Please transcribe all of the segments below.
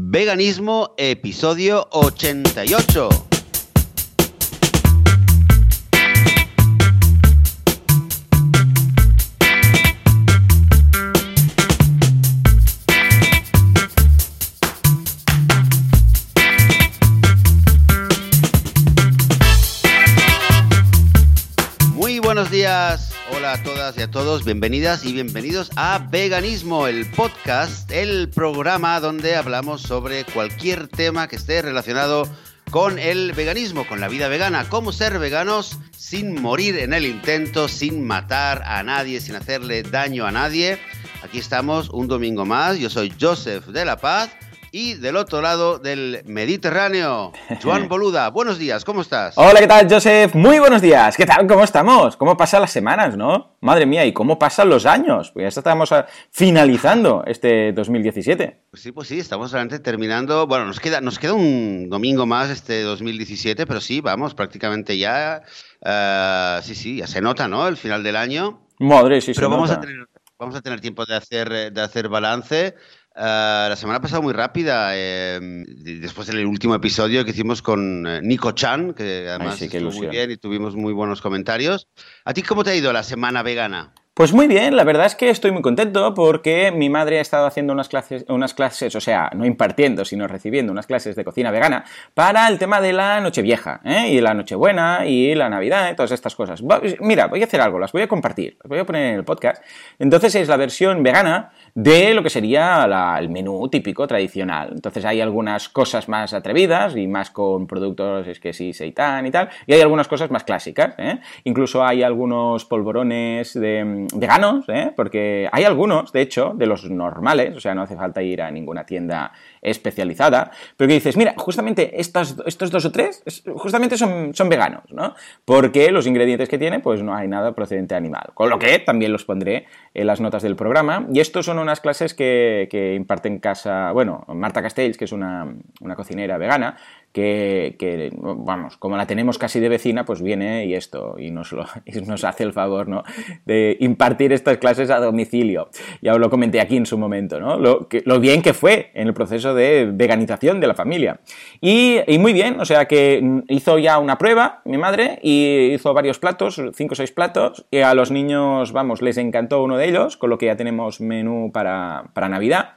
Veganismo, episodio 88. Hola a todas y a todos, bienvenidas y bienvenidos a Veganismo, el podcast, el programa donde hablamos sobre cualquier tema que esté relacionado con el veganismo, con la vida vegana, cómo ser veganos sin morir en el intento, sin matar a nadie, sin hacerle daño a nadie. Aquí estamos un domingo más, yo soy Joseph de la Paz y del otro lado del Mediterráneo, Juan Boluda. Buenos días, ¿cómo estás? Hola, ¿qué tal, Joseph? Muy buenos días. ¿Qué tal? ¿Cómo estamos? ¿Cómo pasan las semanas, no? Madre mía, ¿y cómo pasan los años? Pues ya estamos ah, finalizando este 2017. Pues sí, pues sí, estamos realmente terminando. Bueno, nos queda, nos queda un domingo más este 2017, pero sí, vamos, prácticamente ya. eh, sí, sí, ya se nota, ¿no? El final del año. Madre, sí, se Pero vamos a, tener, vamos a tener tiempo de hacer, de hacer balance. Eh, la semana pasada muy rápida, eh, después del último episodio que hicimos con eh, Nico Chan, que además sí, qué estuvo muy bien y tuvimos muy buenos comentarios. ¿A ti cómo te ha ido la semana vegana? Pues muy bien, la verdad es que estoy muy contento porque mi madre ha estado haciendo unas clases, unas clases, o sea, no impartiendo, sino recibiendo unas clases de cocina vegana para el tema de la Nochevieja, ¿eh? y la Nochebuena, y la Navidad, todas estas cosas. Mira, voy a hacer algo, las voy a compartir, las voy a poner en el podcast. Entonces es la versión vegana de lo que sería el menú típico tradicional. Entonces hay algunas cosas más atrevidas y más con productos, es que sí, seitan y tal, y hay algunas cosas más clásicas. ¿eh? Incluso hay algunos polvorones de, veganos, ¿eh? porque hay algunos, de hecho, de los normales, o sea, no hace falta ir a ninguna tienda especializada, pero que dices, mira, justamente estos, estos dos o tres, es- justamente son, son veganos, ¿no? Porque los ingredientes que tiene, pues no hay nada procedente animal. Con lo que también los pondré en las notas del programa. Y estos son unas clases que, que imparte en casa, bueno, Marta Castells, que es una, una cocinera vegana, que, vamos, como la tenemos casi de vecina, pues viene y esto, y nos, hace el favor, ¿no? De impartir estas clases a domicilio. Ya os lo comenté aquí en su momento, ¿no? Lo, bien que fue en el proceso de veganización de la familia. Y, muy bien, o sea que hizo ya una prueba, mi madre, y hizo varios platos, cinco o seis platos, y a los niños, vamos, les encantó uno de ellos, con lo que ya tenemos menú para Navidad.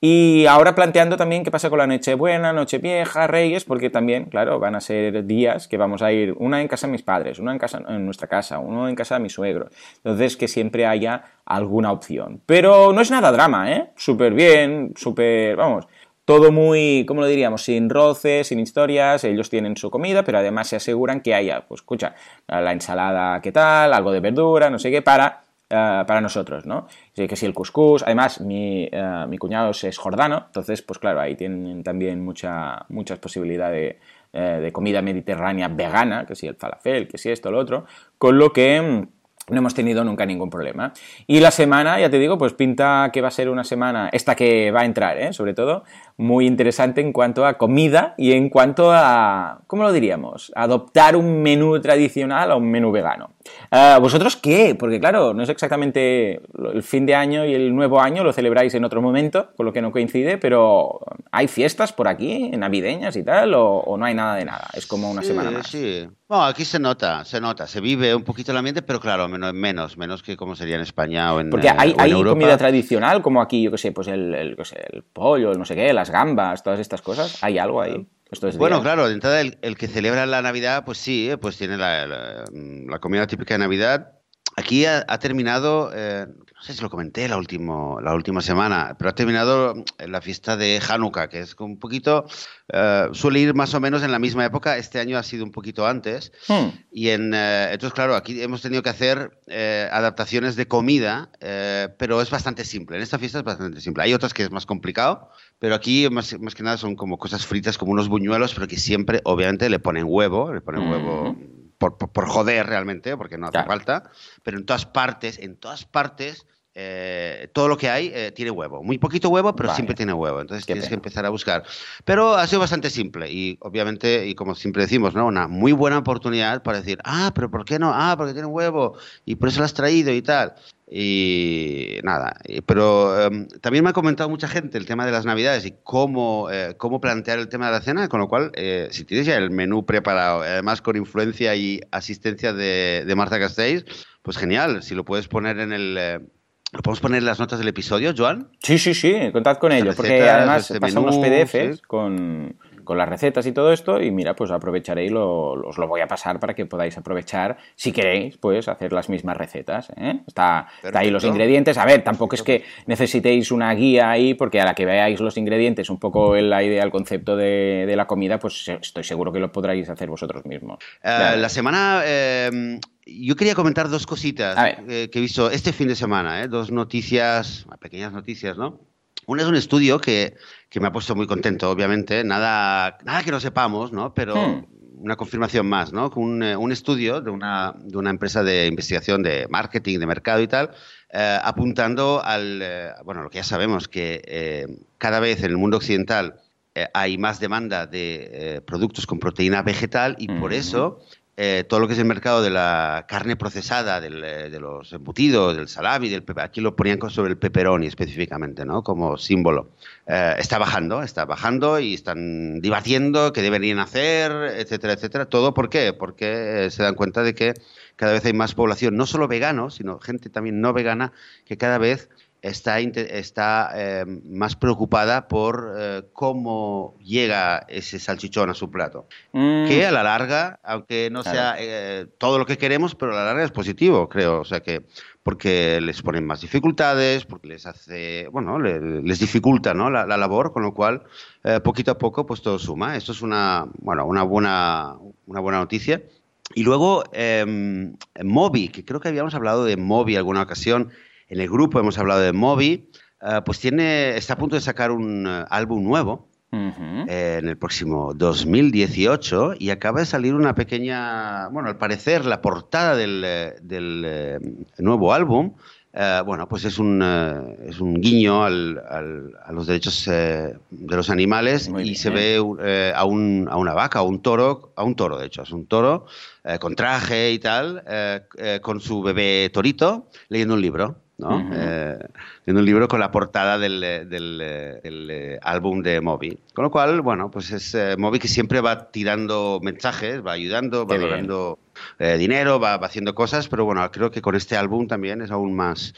Y ahora planteando también qué pasa con la Nochebuena, Nochevieja, Reyes, porque también, claro, van a ser días que vamos a ir una en casa de mis padres, una en, casa, en nuestra casa, uno en casa de mis suegros. Entonces, que siempre haya alguna opción. Pero no es nada drama, ¿eh? Súper bien, súper, vamos, todo muy, ¿cómo lo diríamos? Sin roces, sin historias, ellos tienen su comida, pero además se aseguran que haya, pues escucha, la ensalada, ¿qué tal? Algo de verdura, no sé qué, para eh, para nosotros, ¿no? Que si el cuscús, además mi, eh, mi cuñado es, jordano, entonces pues claro, ahí tienen también mucha, muchas posibilidades de, eh, de comida mediterránea vegana, que si el falafel, que si esto, lo otro, con lo que mm, no hemos tenido nunca ningún problema. Y la semana, ya te digo, pues pinta que va a ser una semana, esta que va a entrar, sobre todo, muy interesante en cuanto a comida y en cuanto a, ¿cómo lo diríamos? Adoptar un menú tradicional a un menú vegano. Ah, ¿Vosotros qué? Porque claro, no es exactamente el fin de año y el nuevo año, lo celebráis en otro momento, con lo que no coincide, pero ¿hay fiestas por aquí, navideñas y tal, o, o no hay nada de nada? Es como una Sí, semana más. Sí. Bueno, aquí se nota, se nota, se vive un poquito el ambiente, pero claro, menos, menos, menos que como sería en España o en, Porque eh, hay, o en hay Europa. comida tradicional, como aquí, yo qué sé, pues el, el, el pollo, el no sé qué, las gambas, todas estas cosas. ¿Hay algo ahí? Estos Bueno, días? claro, de entrada el, el que celebra la Navidad, pues sí, eh, pues tiene la, la- la comida típica de Navidad. Aquí ha, ha terminado, eh, no sé si lo comenté la, último, la última semana, pero ha terminado eh, la fiesta de Hanukkah, que es un poquito, eh, suele ir más o menos en la misma época, este año ha sido un poquito antes. Hmm. Y en, eh, entonces, claro, aquí hemos tenido que hacer eh, adaptaciones de comida, eh, pero es bastante simple. En esta fiesta es bastante simple. Hay otras que es más complicado, pero aquí más, más que nada son como cosas fritas, como unos buñuelos, pero que siempre, obviamente, le ponen huevo, le ponen huevo por, por- por joder realmente, porque no hace Claro. falta. Pero en todas partes, en todas partes, eh, todo lo que hay eh, tiene huevo. Muy poquito huevo, pero Vaya. siempre tiene huevo. Entonces Qué tienes que empezar a buscar. Pero ha sido bastante simple y obviamente, y como siempre decimos, ¿no? Una muy buena oportunidad para decir, ah, pero ¿por qué no? Ah, porque tiene huevo y por eso lo has traído y tal. Y nada, pero em, también me ha comentado mucha gente el tema de las navidades y cómo, eh, cómo plantear el tema de la cena, con lo cual, eh, si tienes ya el menú preparado, además con influencia y asistencia de, de Marta Castells, pues genial, si lo puedes poner en el... Eh, ¿Lo podemos poner en las notas del episodio, Joan? Sí, sí, sí, contad con ello, porque además este pasan unos PDFs con, con las recetas y todo esto y mira, pues aprovecharé y lo, os lo voy a pasar para que podáis aprovechar, si queréis, pues hacer las mismas recetas. ¿eh? Está, ahí los ingredientes. A ver, tampoco es que necesitéis una guía ahí porque a la que veáis los ingredientes, un poco la idea, el concepto de, la comida, pues estoy seguro que lo podréis hacer vosotros mismos. Eh, la semana... Eh, yo quería comentar dos cositas que he visto este fin de semana, dos noticias, pequeñas noticias, ¿no? Una es un estudio que, que, me ha puesto muy contento, obviamente. Nada, nada que no sepamos, ¿no? Pero hmm. una confirmación más, ¿no? Un, eh, un estudio de una, de una, empresa de investigación de marketing, de mercado y tal, eh, apuntando al, eh, bueno, lo que ya sabemos, que cada vez en el mundo occidental hay más demanda de productos con proteína vegetal y por eso eh, todo lo que es el mercado de la carne procesada, eh, de los embutidos, del salami, del aquí lo ponían sobre el pepperoni específicamente, ¿no? Como símbolo. Eh, está bajando, está bajando y están debatiendo qué deberían hacer, etcétera, etcétera. ¿Todo por qué? Porque se dan cuenta de que cada vez hay más población, no solo veganos, sino gente también no vegana, que cada vez está, está eh, más preocupada por eh, cómo llega ese salchichón a su plato. Mm. Que a la larga, aunque no sea eh, todo lo que queremos, pero a la larga es positivo, creo. O sea que porque les ponen más dificultades, porque les hace, bueno, les, dificulta ¿no? la, labor, con lo cual poquito a poco pues todo suma. Esto es una, bueno, una, buena, una buena noticia. Y luego eh, Mobi, que creo que habíamos hablado de Mobi alguna ocasión, en el grupo hemos hablado de Moby, eh, pues tiene, está a punto de sacar un eh, álbum nuevo eh, en el próximo 2018 y acaba de salir una pequeña, bueno, al parecer la portada del, del nuevo álbum. bueno, pues es un, es un guiño al, a los derechos de los animales y se ve a, un, a, una vaca, a un toro, a un toro de hecho, es un toro con traje y tal, con su bebé torito leyendo un libro. ¿No? Eh, en un libro con la portada del, del, eh, álbum de Moby. Con lo cual, bueno, pues es eh, Moby que siempre va tirando mensajes, va ayudando, va dando dinero, va, haciendo cosas, pero bueno, creo que con este álbum también es aún más...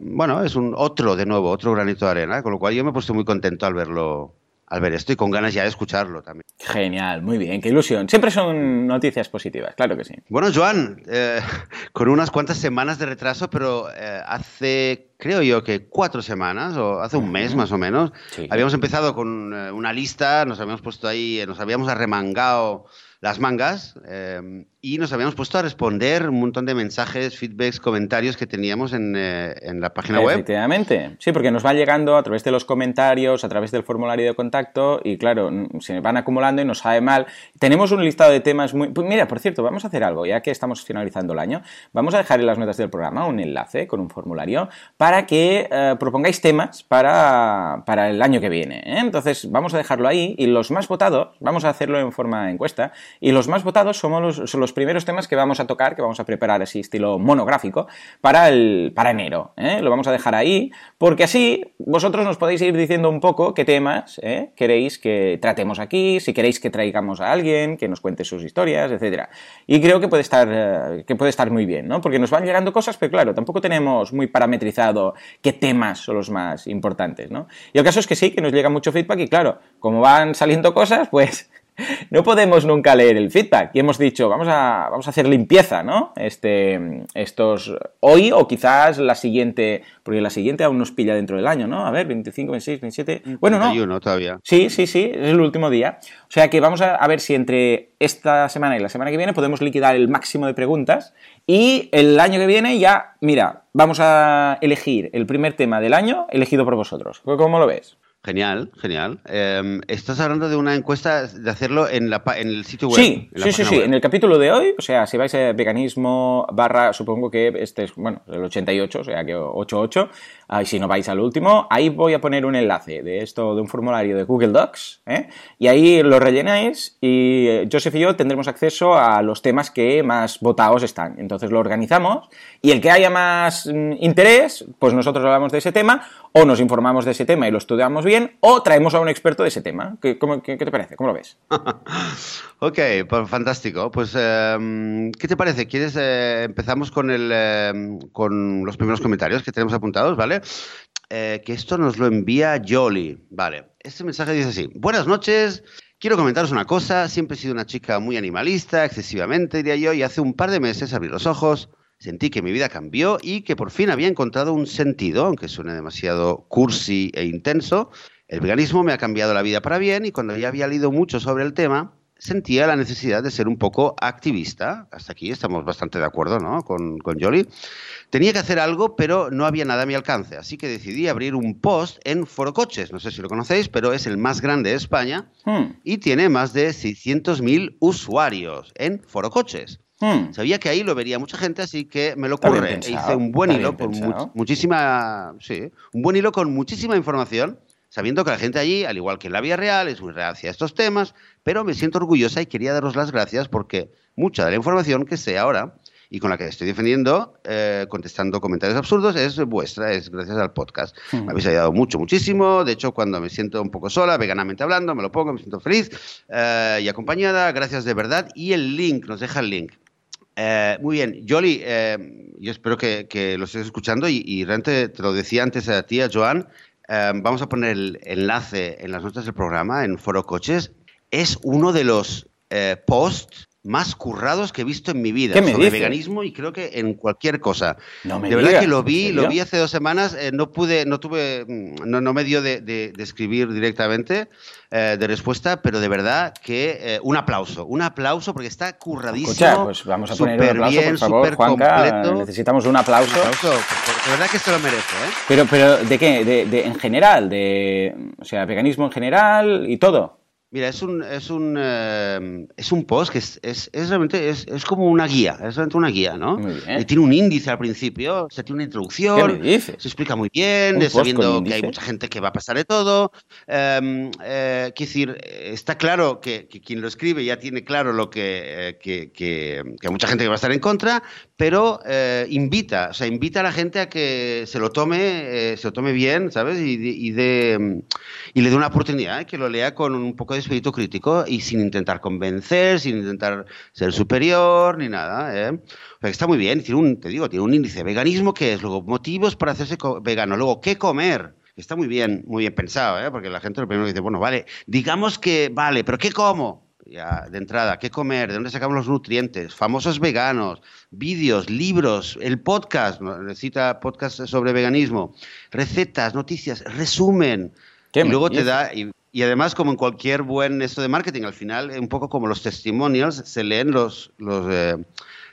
bueno, es un otro, de nuevo, otro granito de arena, con lo cual yo me he puesto muy contento al verlo, al ver esto y con ganas ya de escucharlo también. Genial, muy bien, qué ilusión. Siempre son noticias positivas, claro que sí. Bueno, Joan, eh, con unas cuantas semanas de retraso, pero eh, hace, creo yo que cuatro semanas, o hace un mes más o menos, habíamos empezado con eh, una lista, nos habíamos puesto ahí, nos habíamos arremangado las mangas eh, y nos habíamos puesto a responder un montón de mensajes, feedbacks, comentarios que teníamos en, eh, en la página web. Efectivamente, sí, porque nos va llegando a través de los comentarios, a través del formulario de contacto y claro, se van acumulando y nos sabe mal. Tenemos un listado de temas muy... Pues mira, por cierto, vamos a hacer algo, ya que estamos finalizando el año, vamos a dejar en las notas del programa un enlace con un formulario para que eh, propongáis temas para, para, el año que viene. Entonces, vamos a dejarlo ahí y los más votados, vamos a hacerlo en forma encuesta, y los más votados somos los, son los primeros temas que vamos a tocar, que vamos a preparar así estilo monográfico para, el, para enero. ¿eh? Lo vamos a dejar ahí, porque así vosotros nos podéis ir diciendo un poco qué temas ¿eh? queréis que tratemos aquí, si queréis que traigamos a alguien, que nos cuente sus historias, etc. Y creo que puede estar, eh, que puede estar muy bien, ¿no? Porque nos van llegando cosas, pero claro, tampoco tenemos muy parametrizado qué temas son los más importantes, ¿no? Y el caso es que sí, que nos llega mucho feedback y claro, como van saliendo cosas, pues no podemos nunca leer el feedback. Y hemos dicho, vamos a, vamos a hacer limpieza, ¿no? Este, estos, hoy o quizás la siguiente, porque la siguiente aún nos pilla dentro del año, ¿no? A ver, 25, 26, 27. Bueno, no. todavía. Sí, sí, sí, es el último día. O sea que vamos a, a ver si entre esta semana y la semana que viene podemos liquidar el máximo de preguntas. Y el año que viene ya, mira, vamos a elegir el primer tema del año elegido por vosotros. ¿Cómo lo ves? Genial, genial. Em, estás hablando de una encuesta, de hacerlo en, la, en el sitio web. Sí, sí, sí, sí. En el capítulo de hoy, o sea, si vais a veganismo barra, supongo que este es, bueno, el 88, o sea que 88, y si no vais al último, ahí voy a poner un enlace de esto, de un formulario de Google Docs, ¿eh? y ahí lo rellenáis y eh, Joseph y yo tendremos acceso a los temas que más votados están. Entonces lo organizamos y el que haya más mm, interés, pues nosotros hablamos de ese tema o nos informamos de ese tema y lo estudiamos bien, o traemos a un experto de ese tema. ¿Qué, te parece? ¿Cómo lo ves? ok, pues fantástico. Pues, em, ¿qué te parece? ¿Quieres eh, empezamos con, el, em, con los primeros comentarios que tenemos apuntados, ¿vale? Eh, que esto nos lo envía Jolly. Vale, este mensaje dice así. Buenas noches. Quiero comentaros una cosa. Siempre he sido una chica muy animalista, excesivamente, diría yo, y hace un par de meses abrí los ojos Sentí que mi vida cambió y que por fin había encontrado un sentido, aunque suene demasiado cursi e intenso. El veganismo me ha cambiado la vida para bien y cuando ya había leído mucho sobre el tema, sentía la necesidad de ser un poco activista. Hasta aquí estamos bastante de acuerdo ¿no? con, con Jolly. Tenía que hacer algo, pero no había nada a mi alcance, así que decidí abrir un post en Foro Coches. No sé si lo conocéis, pero es el más grande de España hmm. y tiene más de 600.000 usuarios en Foro Coches. Hmm. Sabía que ahí lo vería mucha gente, así que me lo ocurre. Hice un buen hilo con muchísima, sí, un buen hilo con muchísima información, sabiendo que la gente allí, al igual que en la vida real, es muy reacia a estos temas, pero me siento orgullosa y quería daros las gracias porque mucha de la información que sé ahora y con la que estoy defendiendo, eh, contestando comentarios absurdos, es vuestra, es gracias al podcast. Hmm. Me habéis ayudado mucho, muchísimo. De hecho, cuando me siento un poco sola, veganamente hablando, me lo pongo, me siento feliz eh, y acompañada. Gracias de verdad. Y el link, nos deja el link eh, muy bien, Jolly, eh, yo espero que, lo estés escuchando y, realmente te lo decía antes a ti, a Joan, eh, vamos a poner el enlace en las notas del programa en Foro Coches. Es uno de los posts más currados que he visto en mi vida sobre veganismo y creo que en cualquier cosa. de verdad que lo vi, lo vi hace dos semanas, eh, no pude, no tuve, mm, no, no me dio de, escribir directamente eh, de respuesta, pero de verdad que eh, un aplauso, un aplauso porque está curradísimo. Escucha, pues vamos a poner un aplauso, por favor, Juanca, necesitamos un aplauso. de verdad que se lo merece. Pero, pero ¿de qué? De, de, en general, de, o sea, veganismo en general y todo. Mira, es un, es un, eh, es un post que es, es, es realmente es, es, como una guía, es realmente una guía, ¿no? Y tiene un índice al principio, se tiene una introducción, se explica muy bien, sabiendo que hay mucha gente que va a pasar de todo. Eh, eh, quiero decir, está claro que, quien lo escribe ya tiene claro lo que, que, que, hay mucha gente que va a estar en contra, pero invita, o sea, invita a la gente a que se lo tome, se lo tome bien, ¿sabes? Y, y, de, y le dé una oportunidad, que lo lea con un poco de espíritu crítico y sin intentar convencer, sin intentar ser superior ni nada. ¿eh? está muy bien, tiene un, te digo, tiene un índice veganismo que es, luego motivos para hacerse vegano, luego qué comer. Está muy bien, muy bien pensado, ¿eh? porque la gente lo primero dice, bueno, vale, digamos que vale, pero ¿qué como? Ya, de entrada, ¿qué comer? ¿De dónde sacamos los nutrientes? Famosos veganos, vídeos, libros, el podcast, necesita podcast sobre veganismo, recetas, noticias, resumen. y luego te da, y además, como en cualquier buen esto de marketing, al final, un poco como los testimonials, se leen los, los, eh,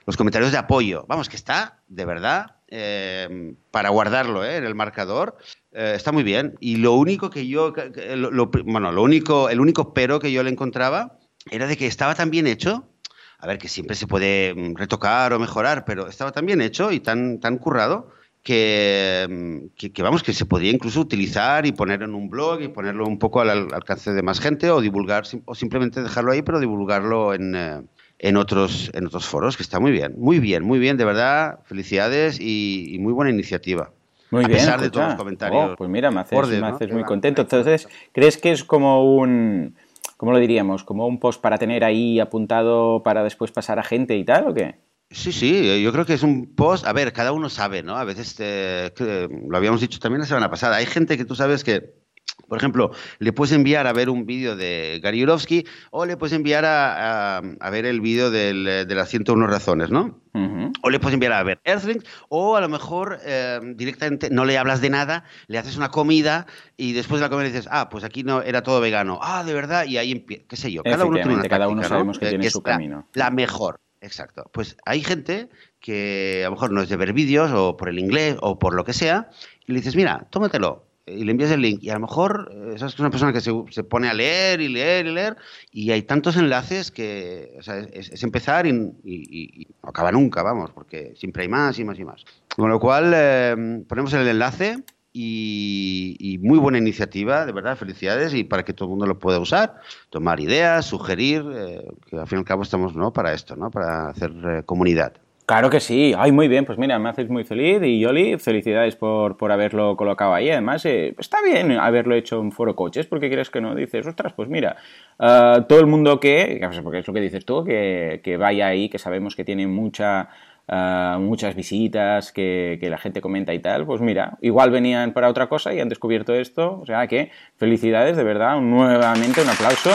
los comentarios de apoyo. Vamos, que está, de verdad, eh, para guardarlo eh, en el marcador, está muy bien. Y lo único que yo, bueno, lo único, el único pero que yo le encontraba era de que estaba tan bien hecho. A ver, que siempre se puede mm, retocar o mejorar, pero estaba tan bien hecho y tan, tan currado que, que, vamos, que se podría incluso utilizar y poner en un blog y ponerlo un poco al, alcance de más gente o divulgar, o simplemente dejarlo ahí, pero divulgarlo en, eh, en, otros, en otros foros, que está muy bien, muy bien, muy bien, de verdad, felicidades y, muy buena iniciativa. Muy a bien, pesar de todos los comentarios. Oh, pues mira, me haces, muy contento. Entonces, ¿crees que es como un, ¿cómo lo diríamos? ¿Como un post para tener ahí apuntado para después pasar a gente y tal o qué? Sí, sí, yo creo que es un post, a ver, cada uno sabe, ¿no? A veces, lo habíamos dicho también la semana pasada, hay gente que tú sabes que, por ejemplo, le puedes enviar a ver un vídeo de Gary Yurovsky o le puedes enviar a, ver el vídeo de las 101 razones, ¿no? O le puedes enviar a ver Earthlings, o a lo mejor eh, directamente no le hablas de nada, le haces una comida y después de la comida dices, ah, pues aquí no era todo vegano. Ah, de verdad, y ahí empieza, qué sé yo, cada uno tiene una cada uno sabemos que eh, tiene su camino. La mejor. Exacto. Pues hay gente que a lo mejor no es de ver vídeos o por el inglés o por lo que sea, y le dices, mira, tómatelo. y le envías el link. Y a lo mejor eh, esa es una persona que se, se, pone a leer y leer y leer y hay tantos enlaces que o sea, es, empezar y, y, no acaba nunca, vamos, porque siempre hay más y más y más. Con lo cual eh, ponemos el enlace y, muy buena iniciativa, de verdad, felicidades y para que todo el mundo lo pueda usar, tomar ideas, sugerir, eh, que al fin y al cabo estamos ¿no? para esto, ¿no? para hacer comunidad. Claro que sí. Ay, muy bien. Pues mira, me haces muy feliz y Yoli, felicidades por, por haberlo colocado ahí. Además, eh, está bien haberlo hecho en Foro Coches porque quieres que no. Dices, ostras, pues mira, uh, todo el mundo que, porque es lo que dices tú, que, que vaya ahí, que sabemos que tiene mucha... Uh, muchas visitas, que, que, la gente comenta y tal, pues mira, igual venían para otra cosa y han descubierto esto, o sea que felicidades, de verdad, nuevamente un aplauso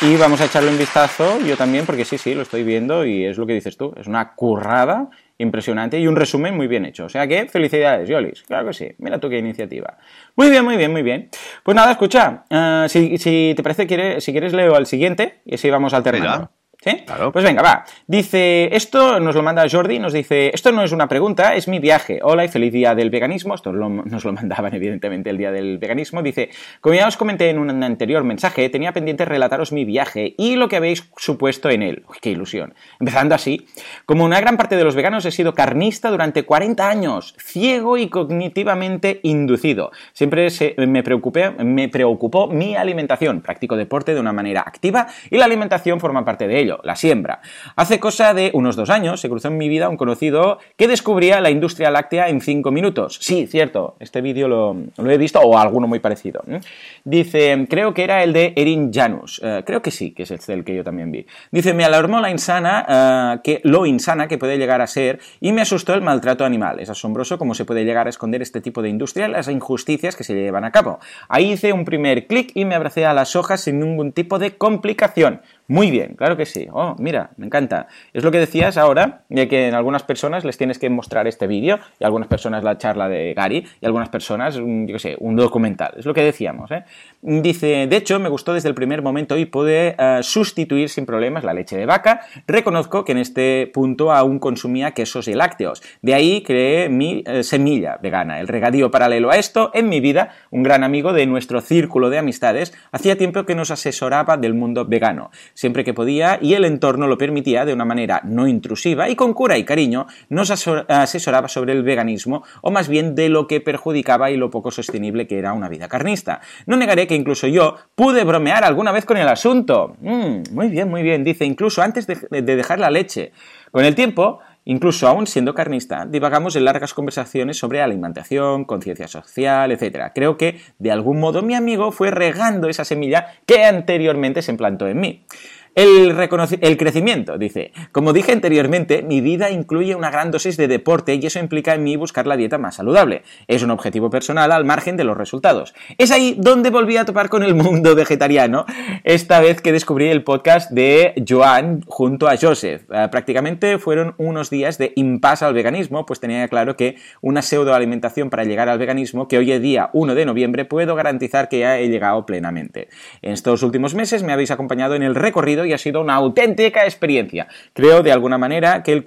y vamos a echarle un vistazo, yo también, porque sí, sí, lo estoy viendo y es lo que dices tú, es una currada impresionante y un resumen muy bien hecho. O sea que felicidades, Yolis, claro que sí, mira tú qué iniciativa. Muy bien, muy bien, muy bien. Pues nada, escucha, uh, si, si, te parece, quiere, si quieres leo al siguiente y así vamos alternando. ¿Sí? Claro. Pues venga, va. Dice, esto nos lo manda Jordi, nos dice, esto no es una pregunta, es mi viaje. Hola y feliz día del veganismo. Esto nos lo mandaban evidentemente el día del veganismo. Dice, como ya os comenté en un anterior mensaje, tenía pendiente relataros mi viaje y lo que habéis supuesto en él. Uy, qué ilusión. Empezando así, como una gran parte de los veganos he sido carnista durante 40 años, ciego y cognitivamente inducido. Siempre me, preocupé, me preocupó mi alimentación. Practico deporte de una manera activa y la alimentación forma parte de ello la siembra. Hace cosa de unos dos años se cruzó en mi vida un conocido que descubría la industria láctea en cinco minutos. Sí, cierto, este vídeo lo, he visto o alguno muy parecido. Dice, creo que era el de Erin Janus. Eh, creo que sí, que es el que yo también vi. Dice, me alarmó la insana, eh, que, lo insana que puede llegar a ser y me asustó el maltrato animal. Es asombroso cómo se puede llegar a esconder este tipo de industria, las injusticias que se llevan a cabo. Ahí hice un primer clic y me abracé a las hojas sin ningún tipo de complicación. Muy bien, claro que sí. Oh, mira, me encanta. Es lo que decías ahora, de que en algunas personas les tienes que mostrar este vídeo, y algunas personas la charla de Gary, y algunas personas, yo qué sé, un documental. Es lo que decíamos, ¿eh? Dice, de hecho, me gustó desde el primer momento y pude eh, sustituir sin problemas la leche de vaca. Reconozco que en este punto aún consumía quesos y lácteos. De ahí creé mi eh, semilla vegana. El regadío paralelo a esto, en mi vida, un gran amigo de nuestro círculo de amistades, hacía tiempo que nos asesoraba del mundo vegano siempre que podía y el entorno lo permitía de una manera no intrusiva y con cura y cariño nos asesoraba sobre el veganismo o más bien de lo que perjudicaba y lo poco sostenible que era una vida carnista. No negaré que incluso yo pude bromear alguna vez con el asunto. Mm, muy bien, muy bien, dice, incluso antes de, de dejar la leche. Con el tiempo, Incluso aún siendo carnista, divagamos en largas conversaciones sobre alimentación, conciencia social, etc. Creo que, de algún modo, mi amigo fue regando esa semilla que anteriormente se implantó en mí. El, el, crecimiento, dice. Como dije anteriormente, mi vida incluye una gran dosis de deporte y eso implica en mí buscar la dieta más saludable. Es un objetivo personal al margen de los resultados. Es ahí donde volví a topar con el mundo vegetariano, esta vez que descubrí el podcast de Joan junto a Joseph. Eh, prácticamente fueron unos días de impasse al veganismo, pues tenía claro que una pseudoalimentación para llegar al veganismo, que hoy es día 1 de noviembre, puedo garantizar que ya he llegado plenamente. En estos últimos meses me habéis acompañado en el recorrido y ha sido una auténtica experiencia. Creo de alguna manera que el,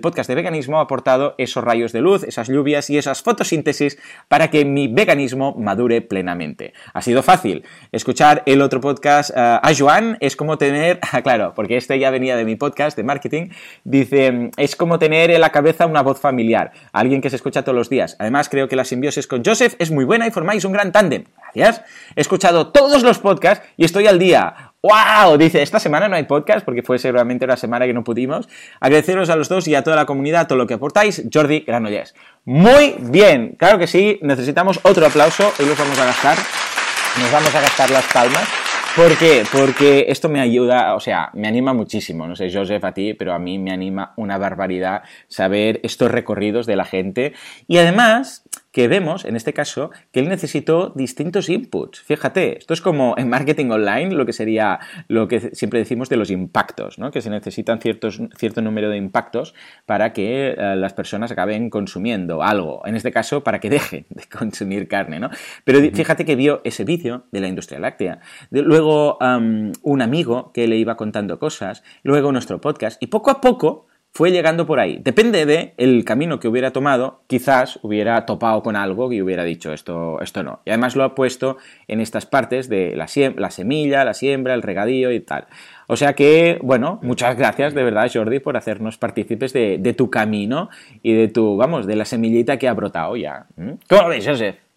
podcast de veganismo ha aportado esos rayos de luz, esas lluvias y esas fotosíntesis para que mi veganismo madure plenamente. Ha sido fácil. Escuchar el otro podcast eh, a Joan es como tener, ah, claro, porque este ya venía de mi podcast de marketing, dice, es como tener en la cabeza una voz familiar, alguien que se escucha todos los días. Además, creo que la simbiosis con Joseph es muy buena y formáis un gran tándem. Gracias. He escuchado todos los podcasts y estoy al día. ¡Wow! Dice, esta semana no hay podcast porque fue seguramente una semana que no pudimos. Agradeceros a los dos y a toda la comunidad todo lo que aportáis. Jordi Granollers. Muy bien, claro que sí, necesitamos otro aplauso. Hoy los vamos a gastar. Nos vamos a gastar las palmas. ¿Por qué? Porque esto me ayuda, o sea, me anima muchísimo. No sé, Joseph, a ti, pero a mí me anima una barbaridad saber estos recorridos de la gente. Y además, que vemos, en este caso, que él necesitó distintos inputs. Fíjate, esto es como en marketing online, lo que sería lo que siempre decimos de los impactos, ¿no? que se necesitan ciertos, cierto número de impactos para que eh, las personas acaben consumiendo algo, en este caso, para que dejen de consumir carne. ¿no? Pero fíjate que vio ese vídeo de la industria láctea, luego un amigo que le iba contando cosas, luego nuestro podcast, y poco a poco fue llegando por ahí. Depende de el camino que hubiera tomado, quizás hubiera topado con algo y hubiera dicho esto, esto no. Y además lo ha puesto en estas partes de la, la semilla, la siembra, el regadío y tal. O sea que, bueno, muchas gracias de verdad, Jordi, por hacernos partícipes de, tu camino y de tu, vamos, de la semillita que ha brotado ya. ¿Mm? ¿Cómo lo ves?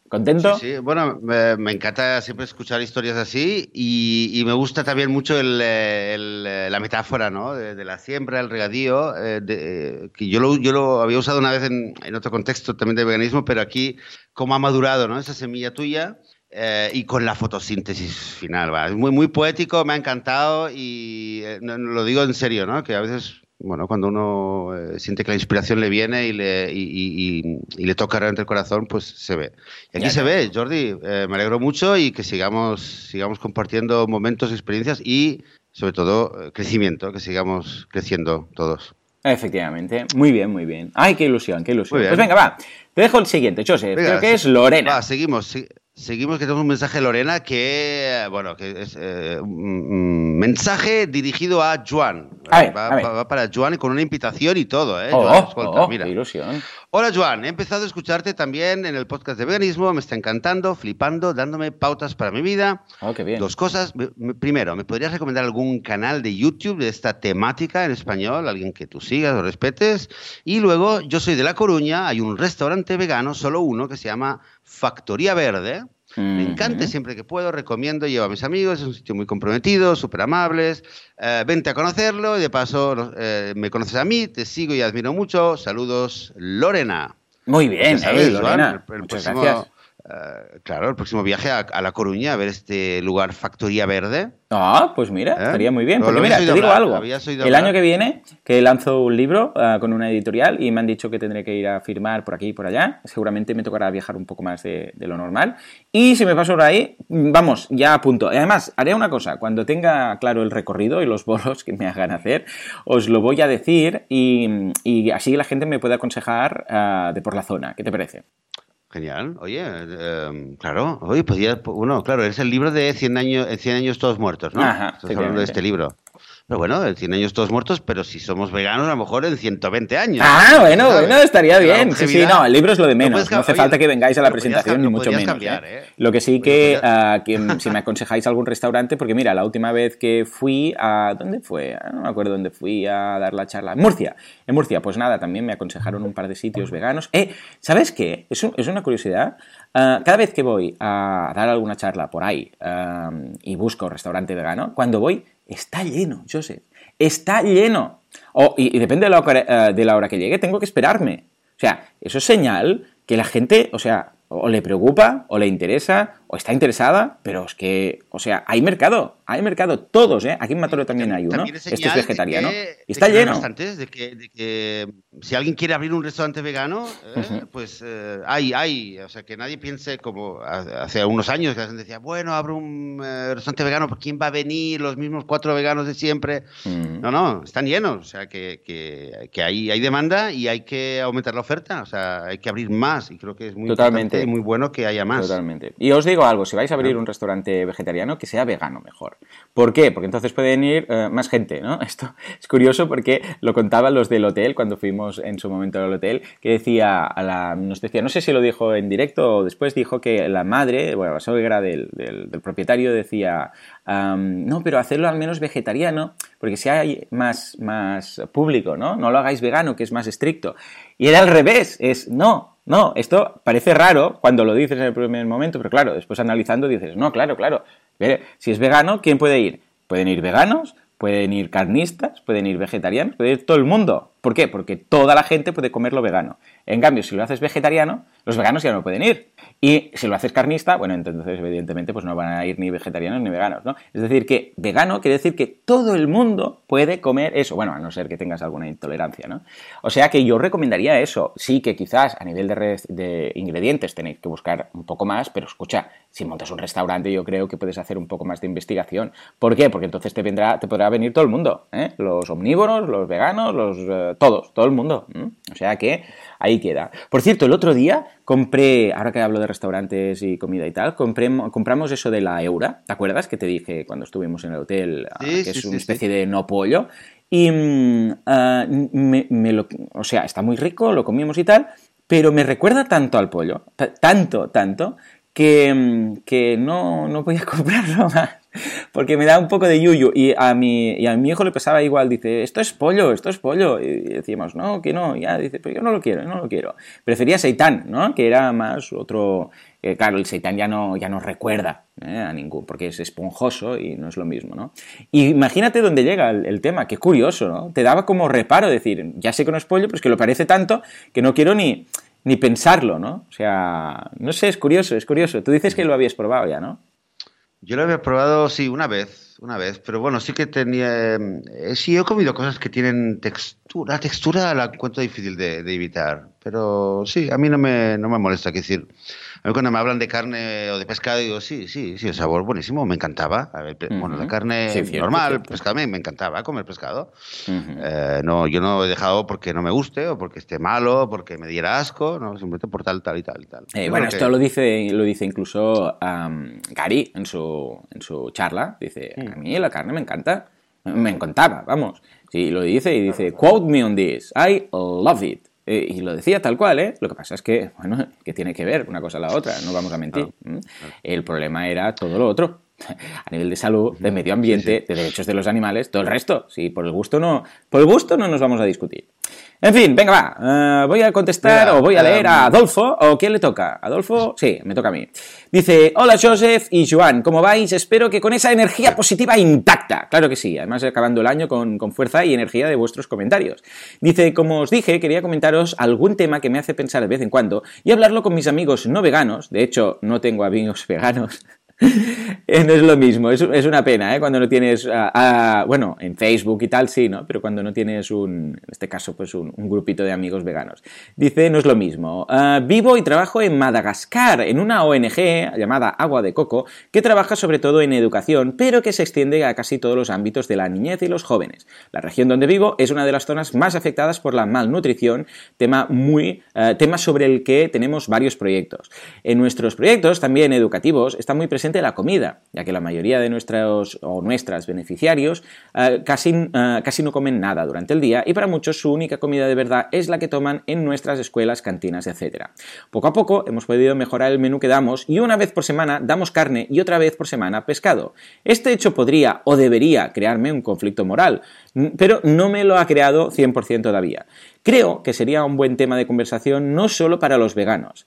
¿Contento? Sí, bueno, me, encanta siempre escuchar historias así y, me gusta también mucho la metáfora ¿no? de, la siembra, el regadío, eh, eh, que yo lo, yo lo había usado una vez en, otro contexto también de veganismo, pero aquí cómo ha madurado ¿no? esa semilla tuya eh, y con la fotosíntesis final. ¿va? Es muy, muy poético, me ha encantado y lo digo en serio, ¿no? que a veces bueno, cuando uno eh, siente que la inspiración le viene y le, y, le toca realmente el corazón, pues se ve. Y aquí se ve, Jordi, eh, me alegro mucho y que sigamos, sigamos compartiendo momentos, experiencias y sobre todo eh, crecimiento, que sigamos creciendo todos. Efectivamente, muy bien, muy bien. Ay, qué ilusión, qué ilusión. Pues venga, va, te dejo el siguiente, José, creo que es Lorena. Va, seguimos. Seguimos que tenemos un mensaje de Lorena que, bueno, que es eh, un mensaje dirigido a Joan. va, para Joan con una invitación y todo, ¿eh? Oh, oh, mira. ilusión. Hola Joan, he empezado a escucharte también en el podcast de veganismo, me está encantando, flipando, dándome pautas para mi vida. Oh, qué bien. Dos cosas. Primero, ¿me podrías recomendar algún canal de YouTube de esta temática en español? Alguien que tú sigas o respetes. Y luego, yo soy de La Coruña, hay un restaurante vegano, solo uno, que se llama Factoría Verde. Me encanta siempre que puedo, recomiendo, llevo a mis amigos, es un sitio muy comprometido, súper amables. Eh, vente a conocerlo y de paso eh, me conoces a mí, te sigo y admiro mucho. Saludos, Lorena. Muy bien, ¿sabes, Lorena. Muchas gracias. Eh, claro, el próximo viaje a, La Coruña a ver este lugar Factoría Verde. Ah, pues mira, ¿Eh? estaría muy bien. Porque mira, te digo algo. El año que viene, que lanzo un libro ah, con una editorial y me han dicho que tendré que ir a firmar por aquí y por allá. Seguramente me tocará viajar un poco más de, lo normal. Y si me paso por ahí, vamos, ya a punto. Además, haré una cosa. Cuando tenga claro el recorrido y los bolos que me hagan hacer, os lo voy a decir y, así la gente me puede aconsejar de por la zona. ¿Qué te parece? Genial. Oye, em, claro, oye, podía, uno, claro, es el libro de 100 años, 100 años todos muertos, ¿no? Ajá, Estás hablando de este libro. Pero bueno, en 100 años todos muertos, pero si somos veganos, a lo mejor en 120 años. Ah, bueno, bueno, estaría bien. Sí, sí, no, el libro es lo de menos. No, hace falta que vengáis a la presentación, ni mucho menos. ¿eh? ¿eh? Lo que sí que, ah, si me aconsejáis algún restaurante, porque mira, la última vez que fui a. ¿Dónde fue? Ah, no me acuerdo dónde fui a dar la charla. En Murcia. En Murcia, pues nada, también me aconsejaron un par de sitios veganos. Eh, ¿sabes qué? Es, es una curiosidad. Ah, cada vez que voy a dar alguna charla por ahí y busco restaurante vegano, cuando voy, está lleno, Joseph está lleno. y, depende de la, hora, eh, de la hora que llegue, tengo que esperarme. O sea, eso es señal que la gente, o sea, o le preocupa, o le interesa, o está interesada, pero es que, o sea, hay mercado, hay mercado, todos, ¿eh? Aquí en Matoro también hay uno, este es vegetariano, y está lleno. de, que, de que, si alguien quiere abrir un restaurante vegano, eh, pues eh, hay, hay, o sea, que nadie piense como hace unos años que la gente decía, bueno, abro un eh, restaurante vegano, ¿por quién va a venir? Los mismos cuatro veganos de siempre. No, no, están llenos, o sea, que, que, hay, hay demanda y hay que aumentar la oferta, o sea, hay que abrir más, y creo que es muy, Totalmente. muy bueno que haya más. Totalmente. Y os digo algo, si vais a abrir un restaurante vegetariano, que sea vegano mejor. ¿Por qué? Porque entonces pueden ir eh, más gente, ¿no? Esto es curioso porque lo contaban los del hotel cuando fuimos en su momento al hotel, que decía, a la, nos decía, no sé si lo dijo en directo o después dijo que la madre, bueno, la suegra del, del, propietario decía, no, pero hacerlo al menos vegetariano, porque si hay más, más público, ¿no? No lo hagáis vegano, que es más estricto. Y era al revés, es no, no, esto parece raro cuando lo dices en el primer momento, pero claro, después analizando dices, no, claro, claro. Si es vegano, ¿quién puede ir? Pueden ir veganos, pueden ir carnistas, pueden ir vegetarianos, puede ir todo el mundo. ¿Por qué? Porque toda la gente puede comer lo vegano. En cambio, si lo haces vegetariano, los veganos ya no pueden ir. Y si lo haces carnista, bueno, entonces evidentemente pues no van a ir ni vegetarianos ni veganos, ¿no? Es decir, que vegano quiere decir que todo el mundo puede comer eso, bueno, a no ser que tengas alguna intolerancia, ¿no? O sea que yo recomendaría eso. Sí que quizás a nivel de, de ingredientes tenéis que buscar un poco más, pero escucha, si montas un restaurante yo creo que puedes hacer un poco más de investigación. ¿Por qué? Porque entonces te vendrá, te podrá venir todo el mundo, ¿eh? Los omnívoros, los veganos, los eh, todos, todo el mundo. O sea que ahí queda. Por cierto, el otro día compré, ahora que hablo de restaurantes y comida y tal, compré, compramos eso de la Eura, ¿te acuerdas que te dije cuando estuvimos en el hotel, ah, que es una especie de no pollo? Y mm, ah, me, lo, o sea, está muy rico, lo comimos y tal, pero me recuerda tanto al pollo, tanto, tanto, que, mm, que no, no voy a comprarlo más porque me da un poco de yuyu. Y a, mi, y a mi hijo le pasaba igual, dice, esto es pollo, esto es pollo. Y decíamos, no, que no, ya, dice, pero yo no lo quiero, no lo quiero. Prefería seitán, ¿no? Que era más otro... Eh, claro, el seitán ya no, ya no recuerda ¿eh? a ningún, porque es esponjoso y no es lo mismo, ¿no? Y imagínate dónde llega el, el, tema, qué curioso, ¿no? Te daba como reparo decir, ya sé que no es pollo, pero es que lo parece tanto que no quiero ni, ni pensarlo, ¿no? O sea, no sé, es curioso, es curioso. Tú dices que lo habías probado ya, ¿no? Yo lo había probado, sí, una vez, una vez, pero bueno, sí que tenía... Eh, sí, he comido cosas que tienen textura, la textura la encuentro difícil de, de evitar, pero sí, a mí no me, no me molesta, que decir, a mí cuando me hablan de carne o de pescado, digo, sí, sí, sí, el sabor buenísimo, me encantaba. Bueno, la carne normal, pescado, me, encantaba comer pescado. Eh, no, yo no he dejado porque no me guste o porque esté malo, porque me diera asco, no, simplemente por tal, tal y tal y tal. Eh, bueno, esto lo dice, lo dice incluso Gary en su, en su charla. Dice, a mí la carne me encanta. Me encantaba, vamos. Sí, lo dice y dice, quote me on this, I love it. Eh, y lo decía tal cual, ¿eh? Lo que pasa es que, bueno, que tiene que ver una cosa a la otra, no vamos a mentir. El problema era todo lo otro. A nivel de salud, de medio ambiente, de derechos de los animales, todo el resto. Sí, por el gusto no, por el gusto no nos vamos a discutir. En fin, venga, va. Eh, voy a contestar o voy a leer a em, Adolfo. ¿O quién le toca? ¿Adolfo? Sí, me toca a mí. Dice, hola Joseph y Joan, ¿cómo vais? Espero que con esa energía positiva intacta. Claro que sí, además acabando el año con, con fuerza y energía de vuestros comentarios. Dice, como os dije, quería comentaros algún tema que me hace pensar de vez en cuando y hablarlo con mis amigos no veganos. De hecho, no tengo amigos veganos. Eh, no es lo mismo, es, una pena, ¿eh? Cuando no tienes, bueno, en Facebook y tal sí, ¿no? Pero cuando no tienes un, en este caso, pues un, grupito de amigos veganos. Dice, no es lo mismo. Ah, vivo y trabajo en Madagascar, en una ONG llamada Agua de Coco, que trabaja sobre todo en educación, pero que se extiende a casi todos los ámbitos de la niñez y los jóvenes. La región donde vivo es una de las zonas más afectadas por la malnutrición, tema muy, tema sobre el que tenemos varios proyectos. En nuestros proyectos, también educativos, está muy presente la comida, ya que la mayoría de nuestros o nuestras beneficiarios eh, casi, eh, casi no comen nada durante el día y para muchos su única comida de verdad es la que toman en nuestras escuelas, cantinas, etc. Poco a poco hemos podido mejorar el menú que damos y una vez por semana damos carne y otra vez por semana pescado. Este hecho podría o debería crearme un conflicto moral, pero no me lo ha creado 100% todavía. Creo que sería un buen tema de conversación no solo para los veganos.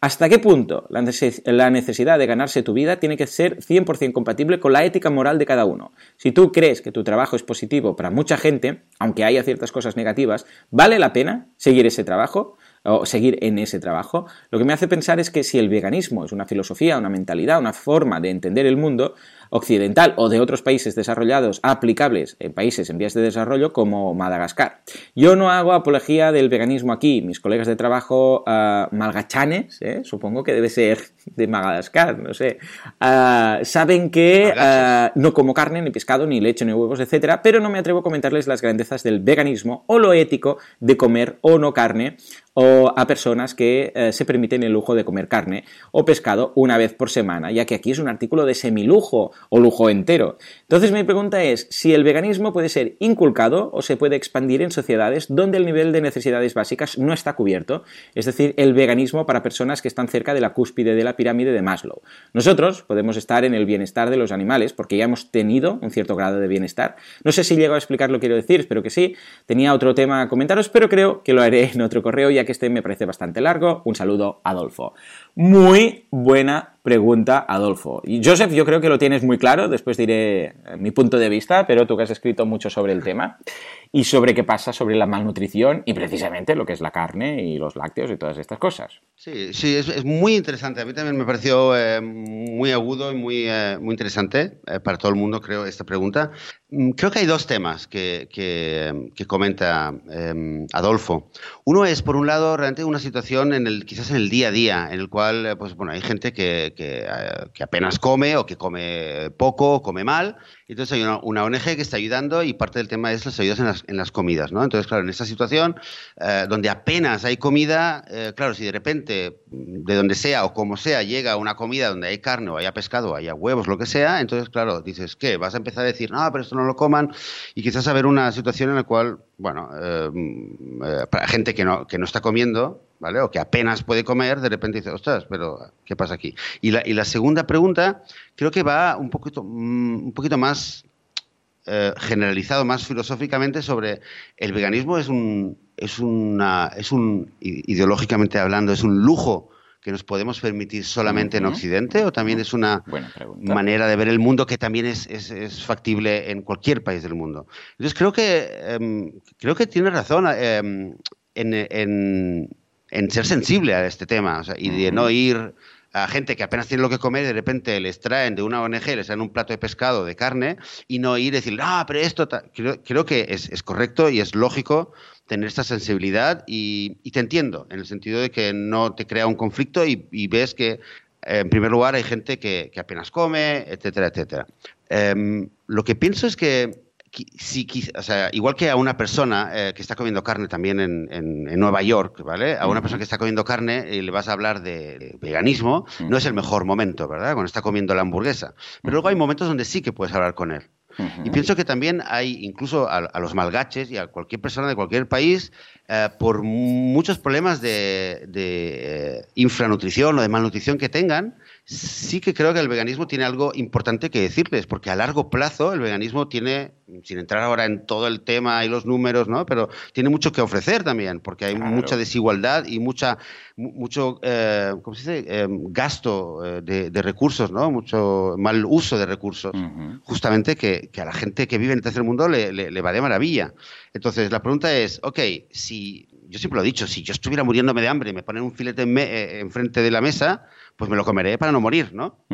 ¿Hasta qué punto la necesidad de ganarse tu vida tiene que ser 100% compatible con la ética moral de cada uno? Si tú crees que tu trabajo es positivo para mucha gente, aunque haya ciertas cosas negativas, ¿vale la pena seguir ese trabajo? o seguir en ese trabajo, lo que me hace pensar es que si el veganismo es una filosofía, una mentalidad, una forma de entender el mundo, occidental o de otros países desarrollados aplicables en países en vías de desarrollo como Madagascar. Yo no hago apología del veganismo aquí, mis colegas de trabajo uh, malgachanes, ¿eh? supongo que debe ser de Madagascar, no sé, uh, saben que uh, no como carne, ni pescado, ni leche, ni huevos, etcétera, pero no me atrevo a comentarles las grandezas del veganismo o lo ético de comer o no carne o a personas que eh, se permiten el lujo de comer carne o pescado una vez por semana, ya que aquí es un artículo de semilujo o lujo entero. Entonces mi pregunta es si el veganismo puede ser inculcado o se puede expandir en sociedades donde el nivel de necesidades básicas no está cubierto, es decir, el veganismo para personas que están cerca de la cúspide de la pirámide de Maslow. Nosotros podemos estar en el bienestar de los animales porque ya hemos tenido un cierto grado de bienestar. No sé si llego a explicar lo que quiero decir, espero que sí. Tenía otro tema a comentaros, pero creo que lo haré en otro correo ya que este me parece bastante largo. Un saludo, Adolfo. Muy buena pregunta, Adolfo. Y Joseph, yo creo que lo tienes muy claro, después diré eh, mi punto de vista, pero tú que has escrito mucho sobre el tema y sobre qué pasa sobre la malnutrición y precisamente lo que es la carne y los lácteos y todas estas cosas. Sí, sí, es, muy interesante. A mí también me pareció eh, muy agudo y muy, eh, muy interesante para todo el mundo, creo, esta pregunta. Mm, creo que hay dos temas que, que, comenta em, Adolfo. Uno es, por un lado, realmente una situación en el, quizás en el día a día, en el cual, eh, pues bueno, hay gente que, que, eh, apenas come o que come poco, o come mal. Entonces hay una, ONG que está ayudando y parte del tema es las ayudas en las, en las comidas, ¿no? Entonces, claro, en esta situación eh, donde apenas hay comida, claro, si de repente, de donde sea o como sea, llega una comida donde hay carne o haya pescado o haya huevos, lo que sea, entonces, claro, dices, ¿qué? Vas a empezar a decir, no, pero esto no lo coman y quizás haber una situación en la cual, bueno, eh, eh, para gente que no, que no está comiendo, ¿vale? O que apenas puede comer, de repente dice, ostras, pero ¿qué pasa aquí? Y la, y la segunda pregunta creo que va un poquito, mm, un poquito más eh, generalizado, más filosóficamente sobre el veganismo es un, es una, es un, ideológicamente hablando, es un lujo que nos podemos permitir solamente en Occidente o también es una manera de ver el mundo que también es, es, factible en cualquier país del mundo? Entonces creo que, em, creo que tiene razón em, en, en, ser sensible a este tema y de no ir a gente que apenas tiene lo que comer y de repente les traen de una ONG, les traen un plato de pescado, de carne, y no ir y decir, ah, pero esto... Creo, creo, que es, es, correcto y es lógico tener esta sensibilidad y, te entiendo, en el sentido de que no te crea un conflicto y, ves que, eh, en primer lugar, hay gente que, apenas come, etcétera, etcétera. Em, lo que pienso es que si, o sea, igual que a una persona eh, que está comiendo carne también en, en, Nueva York, ¿vale? A una persona que está comiendo carne y le vas a hablar de, veganismo, no es el mejor momento, ¿verdad? Cuando está comiendo la hamburguesa. Pero luego hay momentos donde sí que puedes hablar con él. Y pienso que también hay, incluso a, los malgaches y a cualquier persona de cualquier país, eh, por muchos problemas de, de eh, infranutrición o de malnutrición que tengan, sí que creo que el veganismo tiene algo importante que decirles, porque a largo plazo el veganismo tiene, sin entrar ahora en todo el tema y los números, ¿no? Pero tiene mucho que ofrecer también, porque hay mucha desigualdad y mucha, mucho, eh, ¿cómo se dice? Eh, gasto eh, de, recursos, ¿no? Mucho mal uso de recursos, justamente que, a la gente que vive en el tercer mundo le, le va de maravilla. Entonces, la pregunta es, ok, si yo siempre lo he dicho, si yo estuviera muriéndome de hambre y me ponen un filete enfrente de la mesa, pues me lo comeré para no morir, ¿no?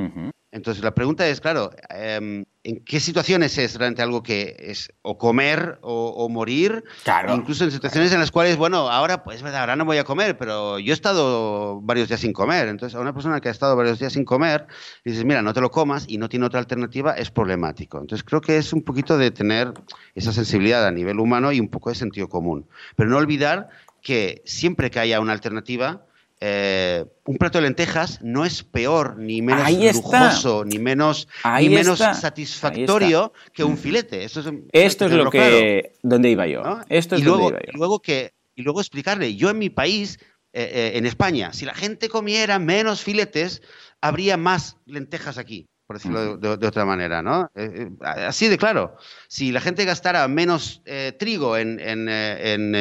Entonces la pregunta es, claro, em, ¿en qué situaciones es realmente algo que es o comer o, morir? Claro. Incluso en situaciones en las cuales, bueno, ahora pues verdad, ahora no voy a comer, pero yo he estado varios días sin comer. Entonces a una persona que ha estado varios días sin comer, dices, mira, no te lo comas y no tiene otra alternativa, es problemático. Entonces creo que es un poquito de tener esa sensibilidad a nivel humano y un poco de sentido común. Pero no olvidar que siempre que haya una alternativa, eh, un plato de lentejas no es peor, ni menos lujoso, ni menos, ni menos satisfactorio que un filete. Esto es, lo que. donde iba yo. Esto es y luego, donde iba yo. Y luego, que, y luego explicarle, yo en mi país, eh, eh, en España, si la gente comiera menos filetes, habría más lentejas aquí por decirlo de, otra manera, ¿no? Eh, eh, así de claro. Si la gente gastara menos eh, trigo en,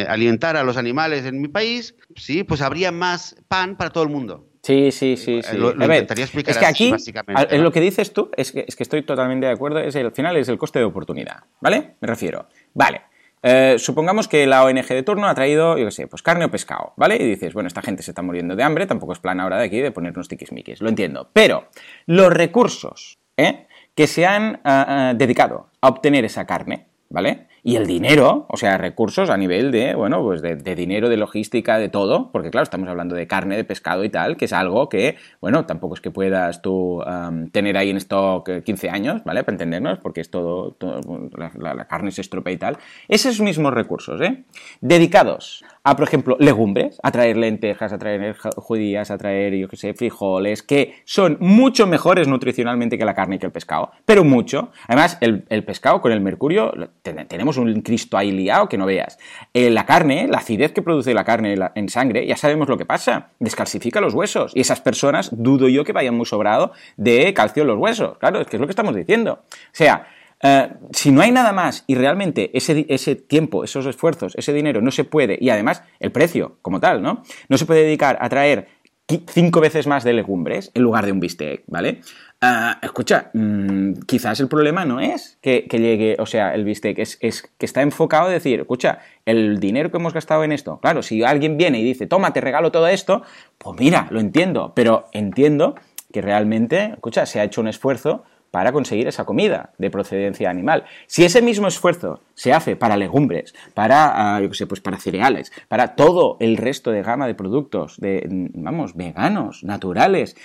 alimentar a los animales en mi país, sí, pues habría más pan para todo el mundo. Sí, sí, sí, sí. Lo, intentaría explicar es que aquí, básicamente. Lo que dices tú es que, es que estoy totalmente de acuerdo, es el, al final es el coste de oportunidad, ¿vale? Me refiero. Vale, eh, supongamos que la ONG de turno ha traído, yo qué sé, pues carne o pescado, ¿vale? Y dices, bueno, esta gente se está muriendo de hambre, tampoco es plan ahora de aquí de ponernos tiquismiquis, lo entiendo. Pero los recursos ¿eh? que se han eh, eh, dedicado a obtener esa carne, ¿vale? Y el dinero, o sea, recursos a nivel de, bueno, pues de, dinero, de logística, de todo, porque claro, estamos hablando de carne, de pescado y tal, que es algo que, bueno, tampoco es que puedas tú tener ahí en stock 15 años, ¿vale? Para entendernos, porque es todo, la, carne se estropea y tal. Esos mismos recursos, ¿eh? Dedicados a, por ejemplo, legumbres, a traer lentejas, a traer judías, a traer, yo qué sé, frijoles, que son mucho mejores nutricionalmente que la carne y que el pescado, pero mucho. Además, el, el pescado con el mercurio, tenemos un Cristo ahí liado que no veas. Eh, la carne, la acidez que produce la carne en sangre, ya sabemos lo que pasa, descalcifica los huesos. Y esas personas, dudo yo que vayan muy sobrado de calcio en los huesos. Claro, es que es lo que estamos diciendo. O sea, eh, si no hay nada más y realmente ese, ese, tiempo, esos esfuerzos, ese dinero no se puede, y además el precio como tal, ¿no? No se puede dedicar a traer cinco veces más de legumbres en lugar de un bistec, ¿vale? Ah, escucha, mm, quizás el problema no es que, llegue, o sea, el bistec, es, que está enfocado a decir, escucha, el dinero que hemos gastado en esto, claro, si alguien viene y dice, toma, te regalo todo esto, pues mira, lo entiendo, pero entiendo que realmente, escucha, se ha hecho un esfuerzo para conseguir esa comida de procedencia animal. Si ese mismo esfuerzo se hace para legumbres, para, ah, yo sé, pues para cereales, para todo el resto de gama de productos, de, vamos, veganos, naturales,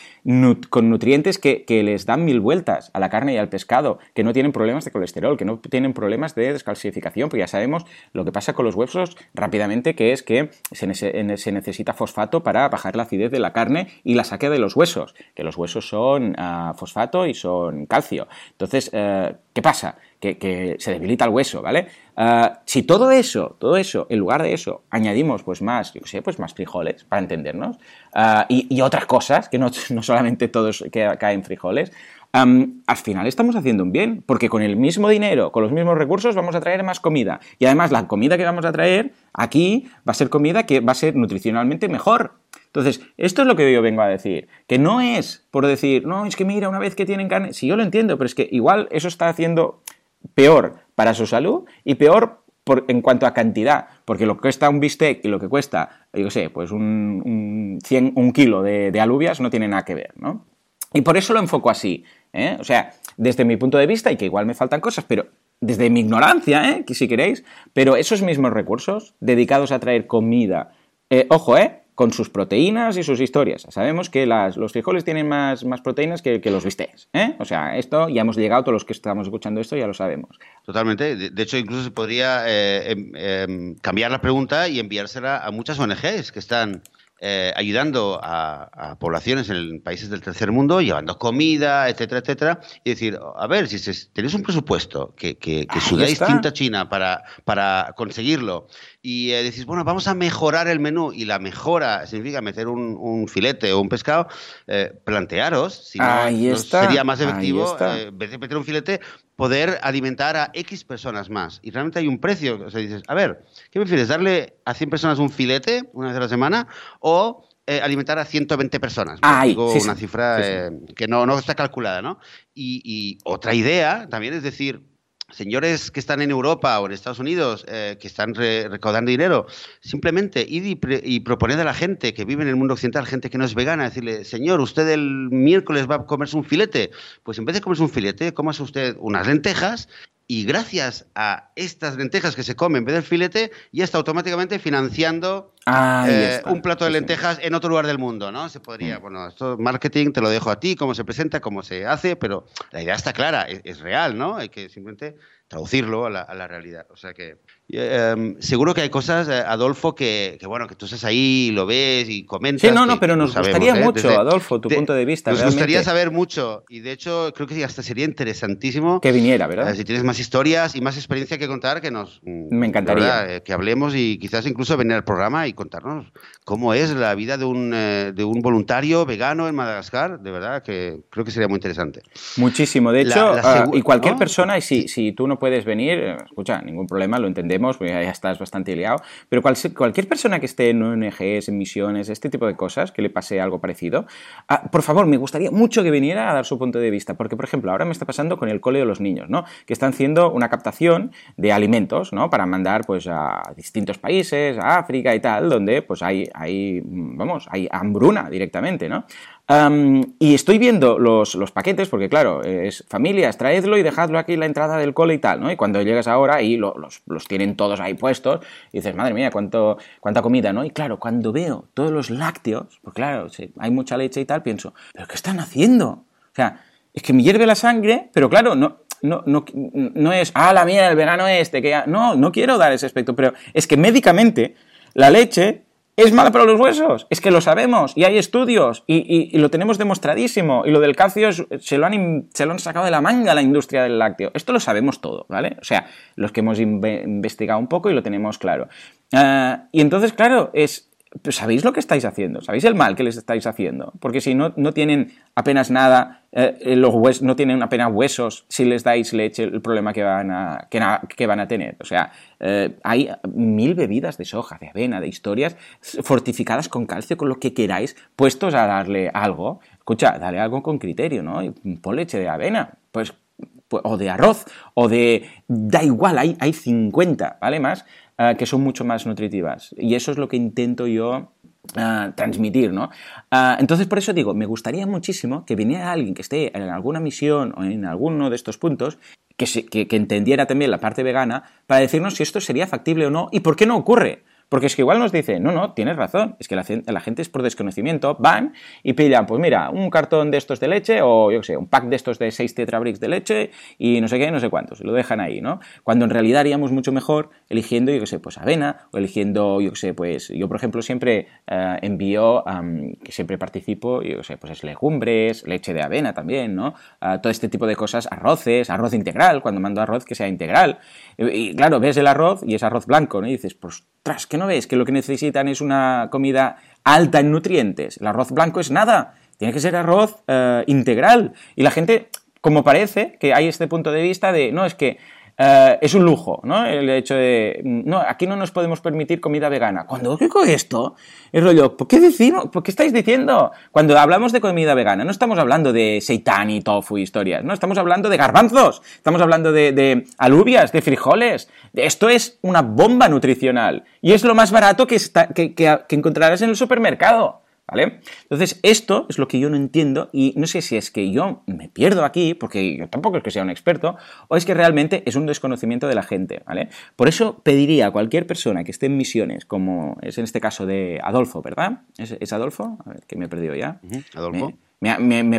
con nutrientes que, les dan mil vueltas a la carne y al pescado, que no tienen problemas de colesterol, que no tienen problemas de descalcificación, porque ya sabemos lo que pasa con los huesos rápidamente, que es que se, se necesita fosfato para bajar la acidez de la carne y la saque de los huesos, que los huesos son ah, fosfato y son Entonces, eh, ¿qué pasa? Que, se debilita el hueso, ¿vale? Ah, si todo eso, todo eso, en lugar de eso, añadimos pues más, yo sé, pues más frijoles, para entendernos, ah, y, otras cosas, que no, solamente todos que caen frijoles, al final estamos haciendo un bien, porque con el mismo dinero, con los mismos recursos, vamos a traer más comida. Y además la comida que vamos a traer aquí va a ser comida que va a ser nutricionalmente mejor. Entonces, esto es lo que yo vengo a decir, que no es por decir, no, es que mira, una vez que tienen carne, si yo lo entiendo, pero es que igual eso está haciendo peor para su salud y peor en cuanto a cantidad, porque lo que cuesta un bistec y lo que cuesta, yo sé, pues un, un, kilo de, alubias no tiene nada que ver, ¿no? Y por eso lo enfoco así. ¿eh? O sea, desde mi punto de vista, y que igual me faltan cosas, pero desde mi ignorancia, ¿eh? si queréis, pero esos mismos recursos dedicados a traer comida, eh, ojo, ¿eh? Con sus proteínas y sus historias. Sabemos que los frijoles tienen más, más proteínas que, los bistecs. ¿eh? O sea, esto ya hemos llegado, todos los que estamos escuchando esto ya lo sabemos. Totalmente. De, hecho, incluso se podría em, em, cambiar la pregunta y enviársela a muchas ONGs que están eh, ayudando a, poblaciones en países del tercer mundo, llevando comida, etcétera, etcétera, y decir, a ver, si tenéis un presupuesto que, que, sudáis tinta china para, para conseguirlo y eh, decís, bueno, vamos a mejorar el menú y la mejora significa meter un, filete o un pescado, eh, plantearos si no, sería más efectivo, en vez de meter un filete, poder alimentar a X personas más. Y realmente hay un precio. O sea, dices, a ver, ¿qué prefieres? ¿Darle a 100 personas un filete una vez a la semana o eh, alimentar a 120 personas? Una cifra eh, que no, no está calculada, ¿no? y otra idea también es decir, señores que están en Europa o en Estados Unidos eh, que están recaudando dinero, simplemente id y, y, proponed a la gente que vive en el mundo occidental, gente que no es vegana, decirle, señor, usted el miércoles va a comerse un filete, pues en vez de comerse un filete, cómase usted unas lentejas y gracias a estas lentejas que se comen en vez del filete, ya está automáticamente financiando eh, un plato de lentejas en otro lugar del mundo, ¿no? Se podría, mm. bueno, esto marketing te lo dejo a ti, cómo se presenta, cómo se hace, pero la idea está clara, es, real, ¿no? Hay que simplemente traducirlo a la, a la realidad. O sea que Em, seguro que hay cosas, eh, Adolfo, que, bueno, que tú estás ahí, lo ves y comentas. Sí, no, no, pero nos gustaría ¿eh? mucho, Adolfo, tu punto de vista. Nos gustaría saber mucho y de hecho creo que hasta sería interesantísimo que viniera, ¿verdad? Eh, si tienes más historias y más experiencia que contar, que nos. Mm, Me encantaría. que hablemos y quizás incluso venir al programa y contarnos cómo es la vida de un, de un voluntario vegano en Madagascar. De verdad que creo que sería muy interesante. Muchísimo. De hecho, ah, y cualquier persona, y si, si tú no puedes venir, escucha, ningún problema, lo entendemos porque ya estás bastante liado, pero cualquier persona que esté en ONGs, en misiones, este tipo de cosas, que le pase algo parecido, ah, por favor, me gustaría mucho que viniera a dar su punto de vista, porque, por ejemplo, ahora me está pasando con el cole de los niños, ¿no? Que están haciendo una captación de alimentos, ¿no? Para mandar, pues, a distintos países, a África y tal, donde, pues, hay, hay vamos, hay hambruna directamente, ¿no? Y estoy viendo los, paquetes, porque claro, es familias, traedlo y dejadlo aquí en la entrada del cole y tal, ¿no? Y cuando llegas ahora y los, los, tienen todos ahí puestos, y dices, madre mía, cuánto, cuánta comida, ¿no? Y claro, cuando veo todos los lácteos, pues claro, hay mucha leche y tal, pienso, ¿pero qué están haciendo? O sea, es que me hierve la sangre, pero claro, no, no, no, no es, ah, la mía, el verano este, que no, no quiero dar ese aspecto, pero es que médicamente la leche ¿Es mala para los huesos? Es que lo sabemos y hay estudios y, lo tenemos demostradísimo. Y lo del calcio se lo, han, se lo han sacado de la manga la industria del lácteo. Esto lo sabemos todo, ¿vale? O sea, los que hemos investigado un poco y lo tenemos claro. Ah, y entonces, claro, es ¿sabéis lo que estáis haciendo? ¿Sabéis el mal que les estáis haciendo? Porque si no, no tienen apenas nada, eh, los no tienen apenas huesos, si les dais leche, el problema que van a, que, van a tener. O sea, eh, hay mil bebidas de soja, de avena, de historias fortificadas con calcio, con lo que queráis, puestos a darle algo. Escucha, dale algo con criterio, ¿no? Y pon leche de avena, pues, pues, o de arroz, o de... Da igual, hay, hay 50, ¿vale? Más, eh, que son mucho más nutritivas. Y eso es lo que intento yo ah, transmitir, ¿no? Ah, entonces, por eso digo, me gustaría muchísimo que viniera alguien que esté en alguna misión o en alguno de estos puntos que, que entendiera también la parte vegana para decirnos si esto sería factible o no y por qué no ocurre. Porque es que igual nos dice, no, no, tienes razón, es que la, gente es por desconocimiento, van y pillan, pues mira, un cartón de estos de leche o yo qué sé, un pack de estos de 6 tetrabricks de leche y no sé qué, no sé cuántos, y lo dejan ahí, ¿no? Cuando en realidad haríamos mucho mejor eligiendo, yo qué sé, pues avena o eligiendo, yo qué sé, pues yo por ejemplo siempre eh, envío, que siempre participo, yo qué sé, pues es legumbres, leche de avena también, ¿no? todo este tipo de cosas, arroces, arroz integral, cuando mando arroz que sea integral. Y, claro, ves el arroz y es arroz blanco, ¿no? Y dices, pues, tras, que no ves que lo que necesitan es una comida alta en nutrientes? El arroz blanco es nada, tiene que ser arroz eh, integral. Y la gente, como parece, que hay este punto de vista de, no, es que eh, es un lujo, ¿no? El hecho de, no, aquí no nos podemos permitir comida vegana. Cuando digo esto, es rollo, ¿por qué decimos, por qué estáis diciendo? Cuando hablamos de comida vegana, no estamos hablando de seitan y tofu y historias, no, estamos hablando de garbanzos, estamos hablando de, alubias, de frijoles. Esto es una bomba nutricional y es lo más barato que, está, que encontrarás en el supermercado. ¿Vale? Entonces, esto es lo que yo no entiendo y no sé si es que yo me pierdo aquí, porque yo tampoco es que sea un experto, o es que realmente es un desconocimiento de la gente, ¿vale? Por eso pediría a cualquier persona que esté en misiones, como es en este caso de Adolfo, ¿verdad? ¿Es, Adolfo? A ver, que me he perdido ya. Adolfo. Me,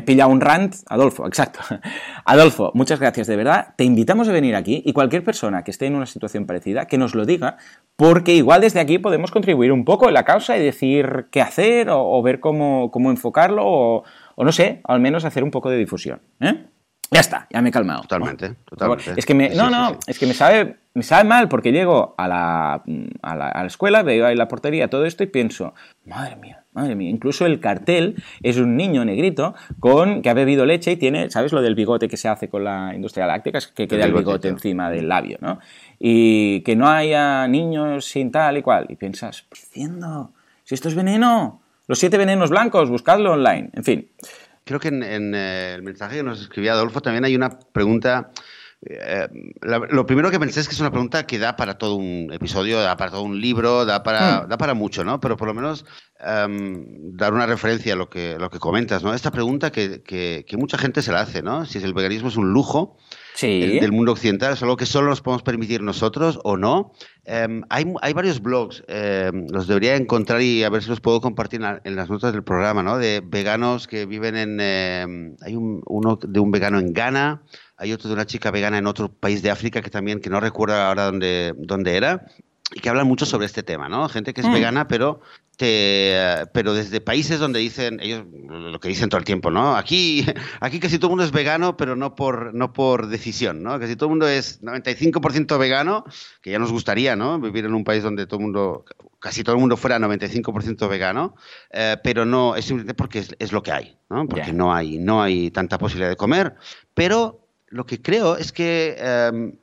pilla un rant, Adolfo, exacto. Adolfo, muchas gracias de verdad. Te invitamos a venir aquí y cualquier persona que esté en una situación parecida, que nos lo diga, porque igual desde aquí podemos contribuir un poco en la causa y decir qué hacer o, ver cómo, cómo enfocarlo o, o, no sé, al menos hacer un poco de difusión. ¿eh? Ya está, ya me he calmado. Totalmente, totalmente. Es que me, no, no, es que me sabe, me sabe mal porque llego a la, a la, a la escuela, veo ahí la portería, todo esto y pienso, madre mía, madre mía, incluso el cartel es un niño negrito con que ha bebido leche y tiene, ¿sabes lo del bigote que se hace con la industria láctea? Es que queda el bigote encima del labio, ¿no? Y que no haya niños sin tal y cual. Y piensas, diciendo, si esto es veneno, los siete venenos blancos, buscadlo online, en fin creo que en, eh, el mensaje que nos escribía Adolfo también hay una pregunta. Eh, lo primero que pensé es que es una pregunta que da para todo un episodio, da para todo un libro, da para, hmm. da para mucho, ¿no? Pero por lo menos em, dar una referencia a lo que, lo que comentas, ¿no? Esta pregunta que, que, que, mucha gente se la hace, ¿no? Si el veganismo es un lujo del mundo occidental, es algo que solo nos podemos permitir nosotros o no. Em, hay, hay, varios blogs, em, los debería encontrar y a ver si los puedo compartir en, las notas del programa, ¿no? De veganos que viven en... Em, hay uno de un vegano en Ghana, hay otro de una chica vegana en otro país de África que también, que no recuerdo ahora dónde, dónde era, y que hablan mucho sobre este tema, ¿no? Gente que es mm. vegana, pero te, pero desde países donde dicen ellos lo que dicen todo el tiempo, ¿no? Aquí, aquí casi todo el mundo es vegano, pero no por no por decisión, ¿no? Casi todo el mundo es 95% vegano, que ya nos gustaría, ¿no? Vivir en un país donde todo el mundo, casi todo el mundo fuera 95% vegano, eh, pero no es simplemente porque es, lo que hay, ¿no? Porque no hay no hay tanta posibilidad de comer, pero lo que creo es que em,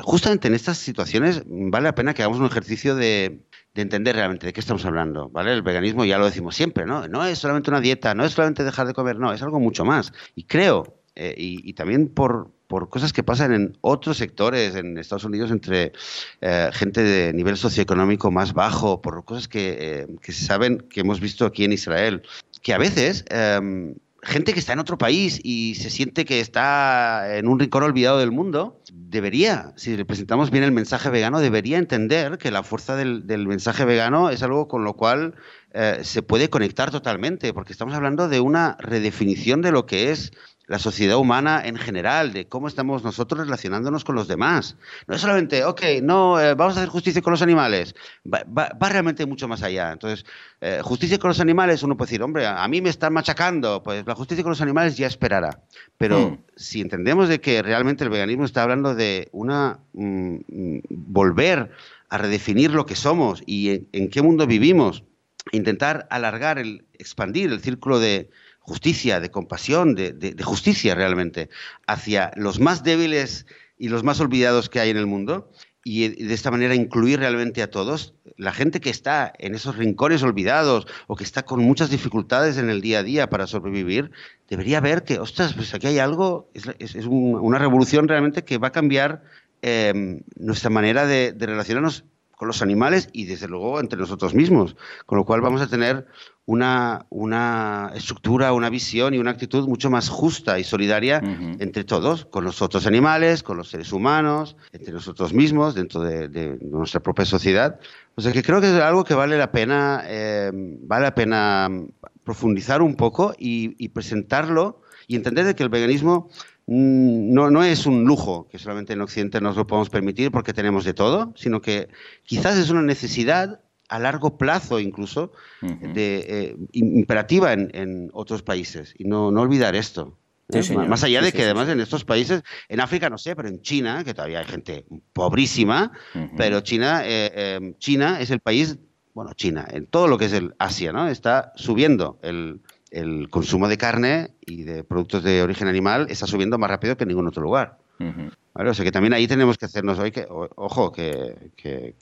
justamente en estas situaciones vale la pena que hagamos un ejercicio de, entender realmente de qué estamos hablando, ¿vale? El veganismo ya lo decimos siempre, ¿no? No es solamente una dieta, no es solamente dejar de comer, no, es algo mucho más. Y creo, eh, y, también por, cosas que pasan en otros sectores, en Estados Unidos, entre eh, gente de nivel socioeconómico más bajo, por cosas que, eh, que se saben, que hemos visto aquí en Israel, que a veces em, gente que está en otro país y se siente que está en un rincón olvidado del mundo, debería, si representamos bien el mensaje vegano, debería entender que la fuerza del, mensaje vegano es algo con lo cual eh, se puede conectar totalmente, porque estamos hablando de una redefinición de lo que es la sociedad humana en general, de cómo estamos nosotros relacionándonos con los demás. No es solamente, ok, no, eh, vamos a hacer justicia con los animales, va, realmente mucho más allá. Entonces, eh, justicia con los animales, uno puede decir, hombre, a, mí me están machacando, pues la justicia con los animales ya esperará. Pero hmm. si entendemos de que realmente el veganismo está hablando de una mm, mm, volver a redefinir lo que somos y en qué mundo vivimos, intentar alargar, el, expandir el círculo de justicia, de compasión, de, justicia realmente, hacia los más débiles y los más olvidados que hay en el mundo, y de esta manera incluir realmente a todos, la gente que está en esos rincones olvidados o que está con muchas dificultades en el día a día para sobrevivir, debería ver que, ostras, pues aquí hay algo, es, una revolución realmente que va a cambiar em, nuestra manera de, relacionarnos con los animales y desde luego entre nosotros mismos. Con lo cual vamos a tener una, una estructura, una visión y una actitud mucho más justa y solidaria entre todos, con los otros animales, con los seres humanos, entre nosotros mismos, dentro de, nuestra propia sociedad. O sea que creo que es algo que vale la pena, eh, vale la pena profundizar un poco y, y presentarlo y entender de que el veganismo no, no es un lujo que solamente en Occidente nos lo podemos permitir porque tenemos de todo, sino que quizás es una necesidad a largo plazo incluso de, eh, imperativa en, otros países. Y no, no olvidar esto. ¿eh? Más allá de que además en estos países, en África no sé, pero en China, que todavía hay gente pobrísima, pero China, eh, China es el país, bueno, China, en todo lo que es el Asia, ¿no? Está subiendo el, el consumo de carne y de productos de origen animal está subiendo más rápido que en ningún otro lugar. O sea que también ahí tenemos que hacernos hoy que, ojo, que,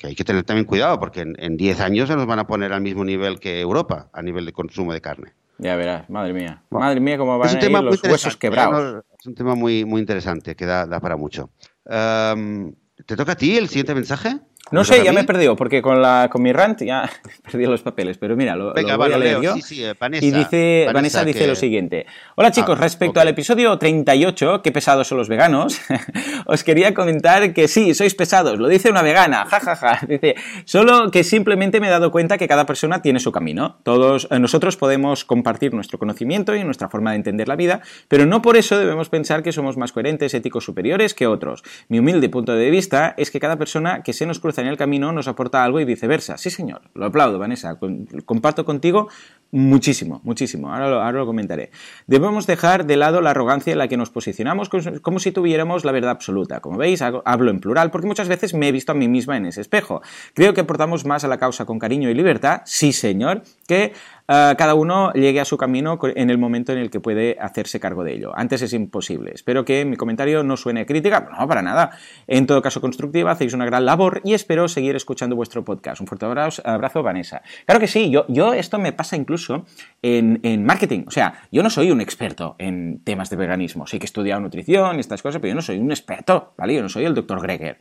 hay que tener también cuidado, porque en 10 años se nos van a poner al mismo nivel que Europa a nivel de consumo de carne. Ya verás, madre mía. madre mía, cómo van a ir los huesos quebrados. Es un tema muy, muy interesante que da, para mucho. Em, ¿Te toca a ti el siguiente mensaje? No sé, ya me he perdido, porque con, la, con mi rant ya perdido los papeles, pero mira, lo, voy a leer yo. Eh, y dice, Vanessa, dice lo siguiente. Hola chicos, ah, respecto al episodio 38, qué pesados son los veganos, os quería comentar que sí, sois pesados, lo dice una vegana, jajaja. Dice, solo que simplemente me he dado cuenta que cada persona tiene su camino. Todos eh, nosotros podemos compartir nuestro conocimiento y nuestra forma de entender la vida, pero no por eso debemos pensar que somos más coherentes, éticos, superiores que otros. Mi humilde punto de vista es que cada persona que se nos cruza en el camino nos aporta algo y viceversa. Sí, señor, lo aplaudo, Vanessa. Comparto contigo muchísimo, muchísimo. Ahora lo, ahora lo comentaré. Debemos dejar de lado la arrogancia en la que nos posicionamos como si tuviéramos la verdad absoluta. Como veis, hablo en plural porque muchas veces me he visto a mí misma en ese espejo. Creo que aportamos más a la causa con cariño y libertad, sí, señor, que eh, cada uno llegue a su camino en el momento en el que puede hacerse cargo de ello. Antes es imposible. Espero que mi comentario no suene crítica, no, para nada. En todo caso, constructiva, hacéis una gran labor y espero seguir escuchando vuestro podcast. Un fuerte abrazo, Vanessa. Claro que sí, yo, yo esto me pasa incluso en, en, marketing. O sea, yo no soy un experto en temas de veganismo. Sí que he estudiado nutrición y estas cosas, pero yo no soy un experto, ¿vale? Yo no soy el doctor Greger.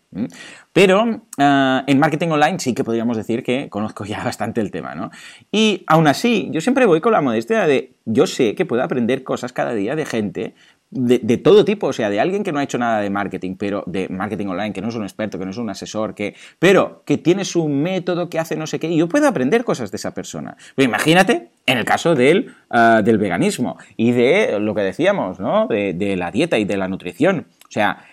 Pero eh, en marketing online sí que podríamos decir que conozco ya bastante el tema, ¿no? Y aún así, yo siempre voy con la modestia de, yo sé que puedo aprender cosas cada día de gente de, todo tipo, o sea, de alguien que no ha hecho nada de marketing, pero de marketing online, que no es un experto, que no es un asesor, que, pero que tiene su método, que hace no sé qué, y yo puedo aprender cosas de esa persona. Pero imagínate en el caso del, ah, del veganismo y de lo que decíamos, ¿no? De, de la dieta y de la nutrición. O sea,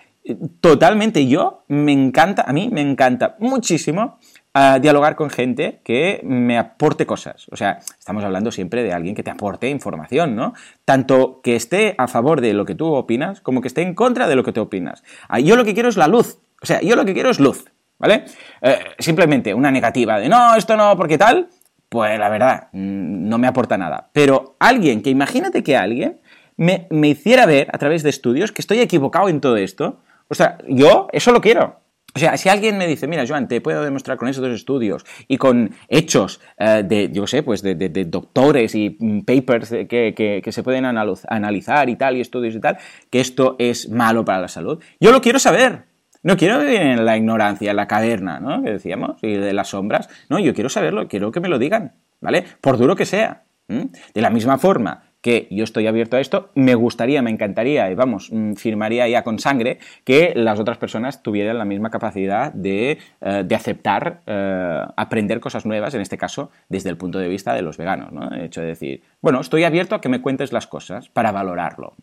totalmente yo me encanta, a mí me encanta muchísimo a dialogar con gente que me aporte cosas. O sea, estamos hablando siempre de alguien que te aporte información, ¿no? Tanto que esté a favor de lo que tú opinas, como que esté en contra de lo que tú opinas. Ah, yo lo que quiero es la luz. O sea, yo lo que quiero es luz, ¿vale? Eh, simplemente una negativa de no, esto no, porque tal, pues la verdad, mm, no me aporta nada. Pero alguien, que imagínate que alguien me, me hiciera ver a través de estudios que estoy equivocado en todo esto, o sea, yo eso lo quiero. O sea, si alguien me dice, mira, Joan, te puedo demostrar con esos estudios y con hechos eh, de, yo sé, pues de, doctores y mm, papers que, se pueden analizar y tal, y estudios y tal, que esto es malo para la salud, yo lo quiero saber. No quiero vivir en la ignorancia, en la caverna, ¿no? Que decíamos, y de las sombras. No, yo quiero saberlo, quiero que me lo digan, ¿vale? Por duro que sea. De la misma forma que yo estoy abierto a esto, me gustaría, me encantaría, y vamos, mm, firmaría ya con sangre que las otras personas tuvieran la misma capacidad de, eh, aceptar, eh, aprender cosas nuevas, en este caso, desde el punto de vista de los veganos, ¿no? El hecho de decir, bueno, estoy abierto a que me cuentes las cosas para valorarlo.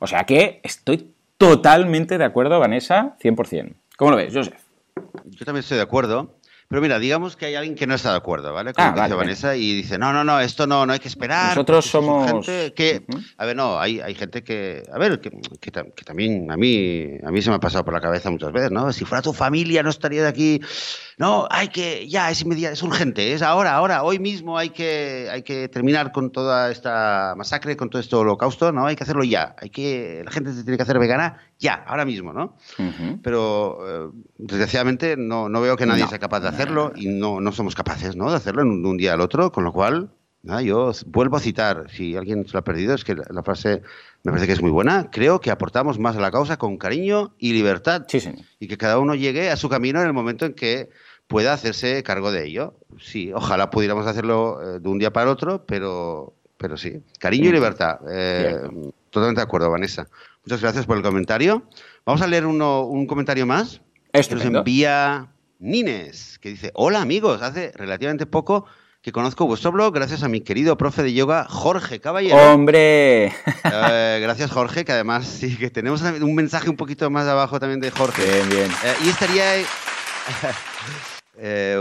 O sea que estoy totalmente de acuerdo, Vanessa, 100%. ¿Cómo lo ves, Joseph? Yo también estoy de acuerdo. Pero mira, digamos que hay alguien que no está de acuerdo, ¿vale? Como ah, dice Vanessa y dice, no, no, no, esto no, no hay que esperar. Nosotros somos... Gente que, a ver, no, hay, hay gente que, a ver, que, que, también a mí, a mí se me ha pasado por la cabeza muchas veces, ¿no? Si fuera tu familia no estaría de aquí no, hay que, ya, es inmediato, es urgente, es ahora, ahora, hoy mismo hay que, hay que terminar con toda esta masacre, con todo este holocausto, ¿no? Hay que hacerlo ya, hay que, la gente se tiene que hacer vegana ya, ahora mismo, ¿no? Pero, eh, desgraciadamente, no, no, veo que nadie sea capaz de hacerlo y no, no somos capaces, ¿no? De hacerlo en un, día al otro, con lo cual, nada, yo vuelvo a citar, si alguien se lo ha perdido, es que la, frase me parece que es muy buena. Creo que aportamos más a la causa con cariño y libertad. Sí, señor. Y que cada uno llegue a su camino en el momento en que pueda hacerse cargo de ello. Sí, ojalá pudiéramos hacerlo eh, de un día para otro, pero, pero sí. Cariño y libertad. Eh, totalmente de acuerdo, Vanessa. Muchas gracias por el comentario. Vamos a leer uno, un comentario más. Esto nos envía Nines, que dice, hola amigos, hace relativamente poco que conozco vuestro blog gracias a mi querido profe de yoga Jorge Caballero. ¡Hombre! Eh, gracias Jorge, que además sí que tenemos un mensaje un poquito más abajo también de Jorge. Bien, bien. Eh, y estaría... Eh,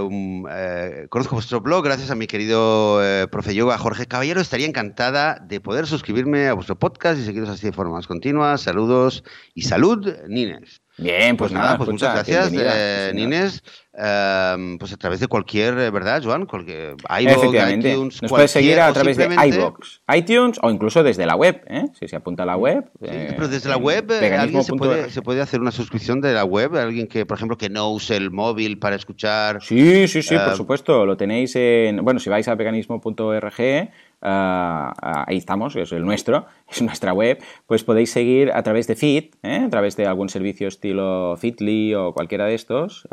eh, conozco vuestro blog gracias a mi querido eh, profe yoga Jorge Caballero. Estaría encantada de poder suscribirme a vuestro podcast y seguiros así de forma más continua. Saludos y salud, Nines. Bien, pues, Pues nada, pues muchas gracias, eh, Nines. Eh, pues a través de cualquier, eh, ¿verdad, Joan? Cualquier, iTunes, Nos puedes seguir a través de iVoox, iTunes o incluso desde la web. ¿eh? Si se apunta a la web. Sí, eh, pero desde la web eh, alguien se puede, se puede hacer una suscripción de la web, alguien que, por ejemplo, que no use el móvil para escuchar. Sí, sí, sí, por supuesto. Lo tenéis en. Bueno, si vais a veganismo.org, ah, ah, ahí estamos, es el nuestro, es nuestra web. Pues podéis seguir a través de Feed, ¿eh? a través de algún servicio estilo Feedly o cualquiera de estos.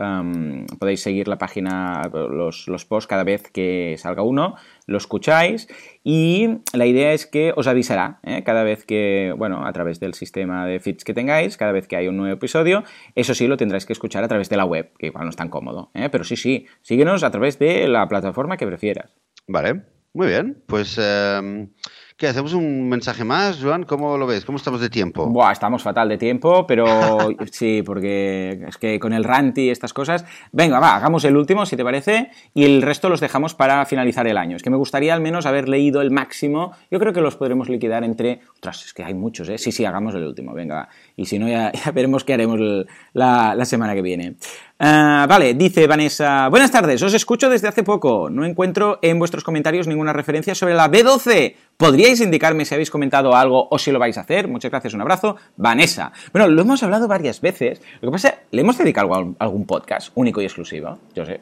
podéis seguir la página, los, los posts cada vez que salga uno, lo escucháis. Y la idea es que os avisará ¿eh? cada vez que, bueno, a través del sistema de feeds que tengáis, cada vez que hay un nuevo episodio. Eso sí, lo tendráis que escuchar a través de la web, que igual no es tan cómodo. ¿eh? Pero sí, sí, síguenos a través de la plataforma que prefieras. Vale, muy bien. Pues, eh, ¿qué? ¿Hacemos un mensaje más, Joan? ¿Cómo lo ves? ¿Cómo estamos de tiempo? Buah, estamos fatal de tiempo, pero sí, porque es que con el ranty y estas cosas. Venga, va, hagamos el último, si te parece, y el resto los dejamos para finalizar el año. Es que me gustaría al menos haber leído el máximo. Yo creo que los podremos liquidar entre. Ostras, es que hay muchos, ¿eh? Sí, sí, hagamos el último, venga, va. Y si no, ya, veremos qué haremos la, la semana que viene. Ah, vale, dice Vanessa. Buenas tardes, os escucho desde hace poco. No encuentro en vuestros comentarios ninguna referencia sobre la B12. ¿Podríais indicarme si habéis comentado algo o si lo vais a hacer? Muchas gracias, un abrazo. Vanessa. Bueno, lo hemos hablado varias veces. Lo que pasa, ¿le hemos dedicado algún, podcast único y exclusivo? Yo sé.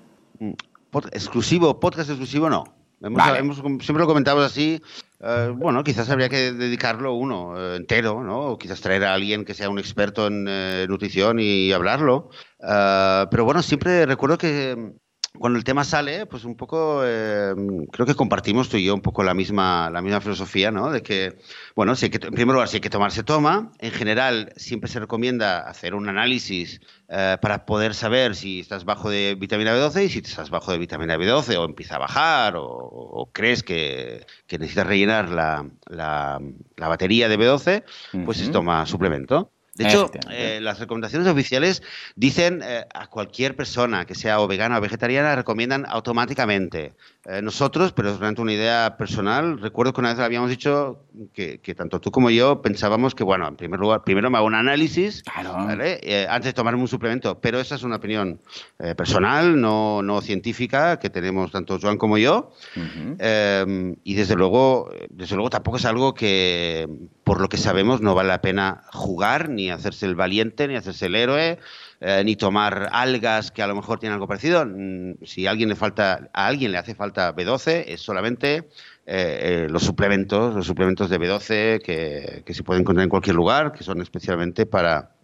Pod- exclusivo, podcast exclusivo, no. Hemos, Vale. hemos- siempre lo comentamos así. eh, bueno, quizás habría que dedicarlo uno eh, entero, ¿no? O quizás traer a alguien que sea un experto en eh, nutrición y hablarlo. Eh, pero bueno, siempre recuerdo que cuando el tema sale, pues un poco, eh, creo que compartimos tú y yo un poco la misma, la misma filosofía, ¿no? De que, bueno, si hay que, en primer lugar, si hay que tomar, se toma. En general, siempre se recomienda hacer un análisis eh, para poder saber si estás bajo de vitamina B12 y si estás bajo de vitamina B12 o empieza a bajar o, o crees que, que necesitas rellenar la, la- la batería de B12, pues se Ujú. toma suplemento. De hecho, eh, las recomendaciones oficiales dicen eh, a cualquier persona que sea o vegana o vegetariana, recomiendan automáticamente. Eh, nosotros, pero es realmente una idea personal, recuerdo que una vez habíamos dicho que, que tanto tú como yo pensábamos que, bueno, en primer lugar, primero me hago un análisis Claro. ¿vale? Eh, antes de tomarme un suplemento, pero esa es una opinión eh, personal, no, no científica, que tenemos tanto Joan como yo. Ujú. Eh, y desde luego, desde luego tampoco es algo que, por lo que sabemos, no vale la pena jugar, ni hacerse el valiente, ni hacerse el héroe, eh, ni tomar algas que a lo mejor tienen algo parecido. Mm, Si a alguien le falta, a alguien le hace falta B12, es solamente eh, eh, los suplementos, los suplementos de B12 que, que se pueden encontrar en cualquier lugar, que son especialmente para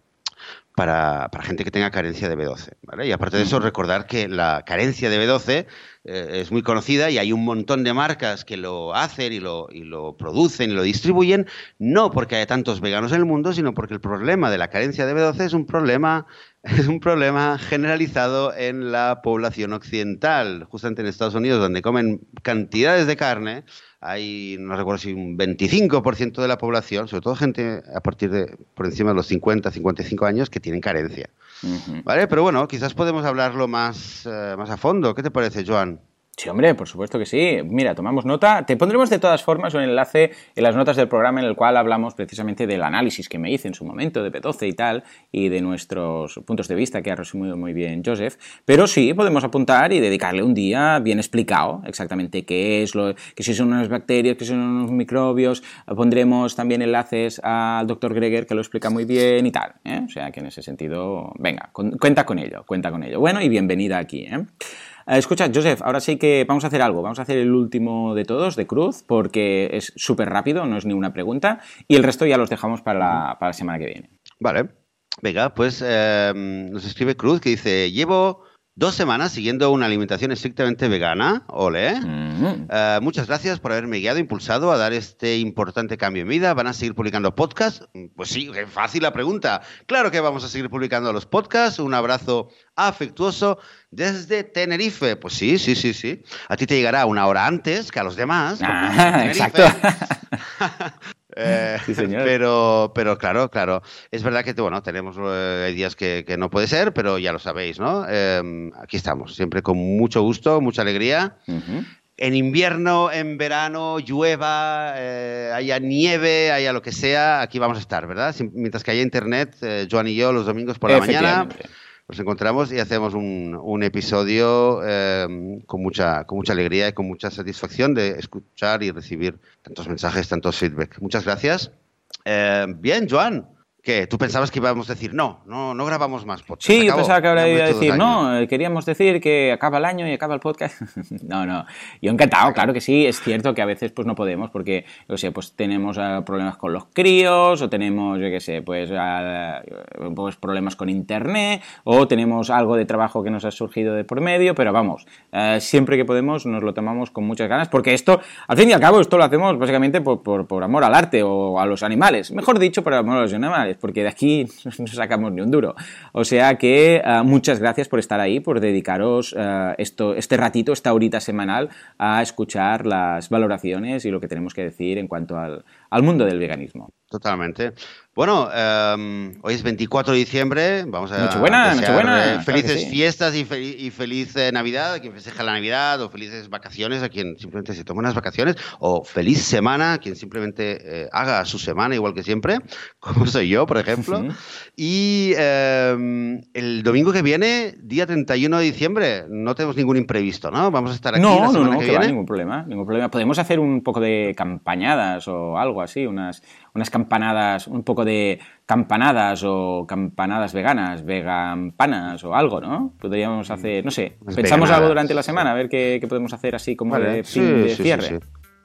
para, para gente que tenga carencia de B12. ¿vale? Y aparte de eso, recordar que la carencia de B12 eh, es muy conocida y hay un montón de marcas que lo hacen y lo, y lo producen y lo distribuyen, no porque haya tantos veganos en el mundo, sino porque el problema de la carencia de B12 es un problema, es un problema generalizado en la población occidental, justamente en Estados Unidos, donde comen cantidades de carne. Hay, no recuerdo si un 25% de la población, sobre todo gente a partir de por encima de los 50, 55 años, que tienen carencia. ¿Vale? Pero bueno, quizás podemos hablarlo más, eh, más a fondo. ¿Qué te parece, Joan? Sí, hombre, por supuesto que sí. Mira, tomamos nota. Te pondremos de todas formas un enlace en las notas del programa en el cual hablamos precisamente del análisis que me hice en su momento de B12 y tal, y de nuestros puntos de vista que ha resumido muy bien Joseph. Pero sí, podemos apuntar y dedicarle un día bien explicado exactamente qué es, lo, que si son unas bacterias, que son unos microbios. Pondremos también enlaces al doctor Greger que lo explica muy bien y tal. ¿eh? O sea que en ese sentido, venga, con- cuenta con ello, cuenta con ello. Bueno, y bienvenida aquí. ¿eh? Eh, Escucha, Joseph, ahora sí que vamos a hacer algo. Vamos a hacer el último de todos, de Cruz, porque es súper rápido, no es ni una pregunta. Y el resto ya los dejamos para la, para la semana que viene. Vale. Venga, pues eh, nos escribe Cruz que dice, llevo dos semanas siguiendo una alimentación estrictamente vegana. Ole. Mm. Eh, muchas gracias por haberme guiado, impulsado a dar este importante cambio en vida. ¿Van a seguir publicando podcasts? Pues sí, qué fácil la pregunta. Claro que vamos a seguir publicando los podcasts. Un abrazo afectuoso desde Tenerife. Pues sí, sí, sí, sí. A ti te llegará una hora antes que a los demás. Ah, exacto. Eh, Sí, señor. Pero, pero claro, claro. Es verdad que bueno, tenemos eh, hay días que, que no puede ser, pero ya lo sabéis, ¿no? Eh, aquí estamos, siempre con mucho gusto, mucha alegría. Ujú. En invierno, en verano, llueva, eh, haya nieve, haya lo que sea, aquí vamos a estar, ¿verdad? Sim- Mientras que haya internet, eh, Joan y yo los domingos por la mañana. Nos encontramos y hacemos un, un episodio eh, con, mucha, con mucha alegría y con mucha satisfacción de escuchar y recibir tantos mensajes, tantos feedback. Muchas gracias. Eh, bien, Joan. ¿Qué? ¿Tú pensabas que íbamos a decir no? No, no grabamos más podcast? Sí, yo pensaba que ahora iba a decir, no, queríamos decir que acaba el año y acaba el podcast. no, no, yo encantado, claro que sí, es cierto que a veces pues no podemos porque, yo sé, pues tenemos eh, problemas con los críos o tenemos, yo qué sé, pues, eh, pues problemas con internet o tenemos algo de trabajo que nos ha surgido de por medio, pero vamos, eh, siempre que podemos nos lo tomamos con muchas ganas porque esto, al fin y al cabo, esto lo hacemos básicamente por, por, por amor al arte o a los animales, mejor dicho, por amor a los animales, porque de aquí no sacamos ni un duro. O sea que eh, muchas gracias por estar ahí, por dedicaros eh, esto, este ratito, esta horita semanal a escuchar las valoraciones y lo que tenemos que decir en cuanto al, al mundo del veganismo. Totalmente. Bueno, eh, hoy es 24 de diciembre. Vamos a Nochebuena, Nochebuena, claro felices sí. fiestas y, fel- y feliz eh, Navidad a quien festeja la Navidad o felices vacaciones a quien simplemente se toma unas vacaciones o feliz semana a quien simplemente eh, haga su semana igual que siempre, como soy yo, por ejemplo. Y eh, el domingo que viene, día 31 de diciembre, no tenemos ningún imprevisto, ¿no? Vamos a estar aquí la No, no, semana no, que viene. ningún problema, ningún problema. Podemos hacer un poco de campañadas o algo así, unas, unas campanadas, un poco de campanadas o campanadas veganas, vegampanas o algo, ¿no? Podríamos hacer, no sé, Unas pensamos veganadas, algo durante la semana, a ver qué, qué podemos hacer así como Vale, de sí, fin de sí, cierre. sí.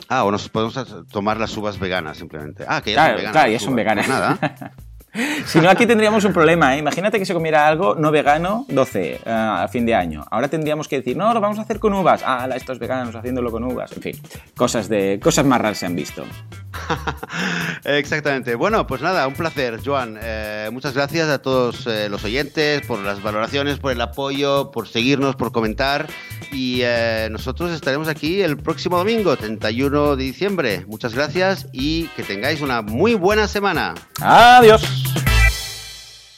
Ah, o nos podemos tomar las uvas veganas simplemente. Ah, que ya Claro, son veganas. claro, ya son uvas. veganas. Pues nada. Si no, aquí tendríamos un problema. ¿eh? Imagínate que se comiera algo no vegano 12 eh, a fin de año. Ahora tendríamos que decir, no, lo vamos a hacer con uvas. Ah, estos veganos haciéndolo con uvas. En fin, cosas, de, cosas más raras se han visto. Exactamente. Bueno, pues nada, un placer, Joan. Eh, muchas gracias a todos eh, los oyentes por las valoraciones, por el apoyo, por seguirnos, por comentar. Y eh, nosotros estaremos aquí el próximo domingo, 31 de diciembre. Muchas gracias y que tengáis una muy buena semana. Adiós.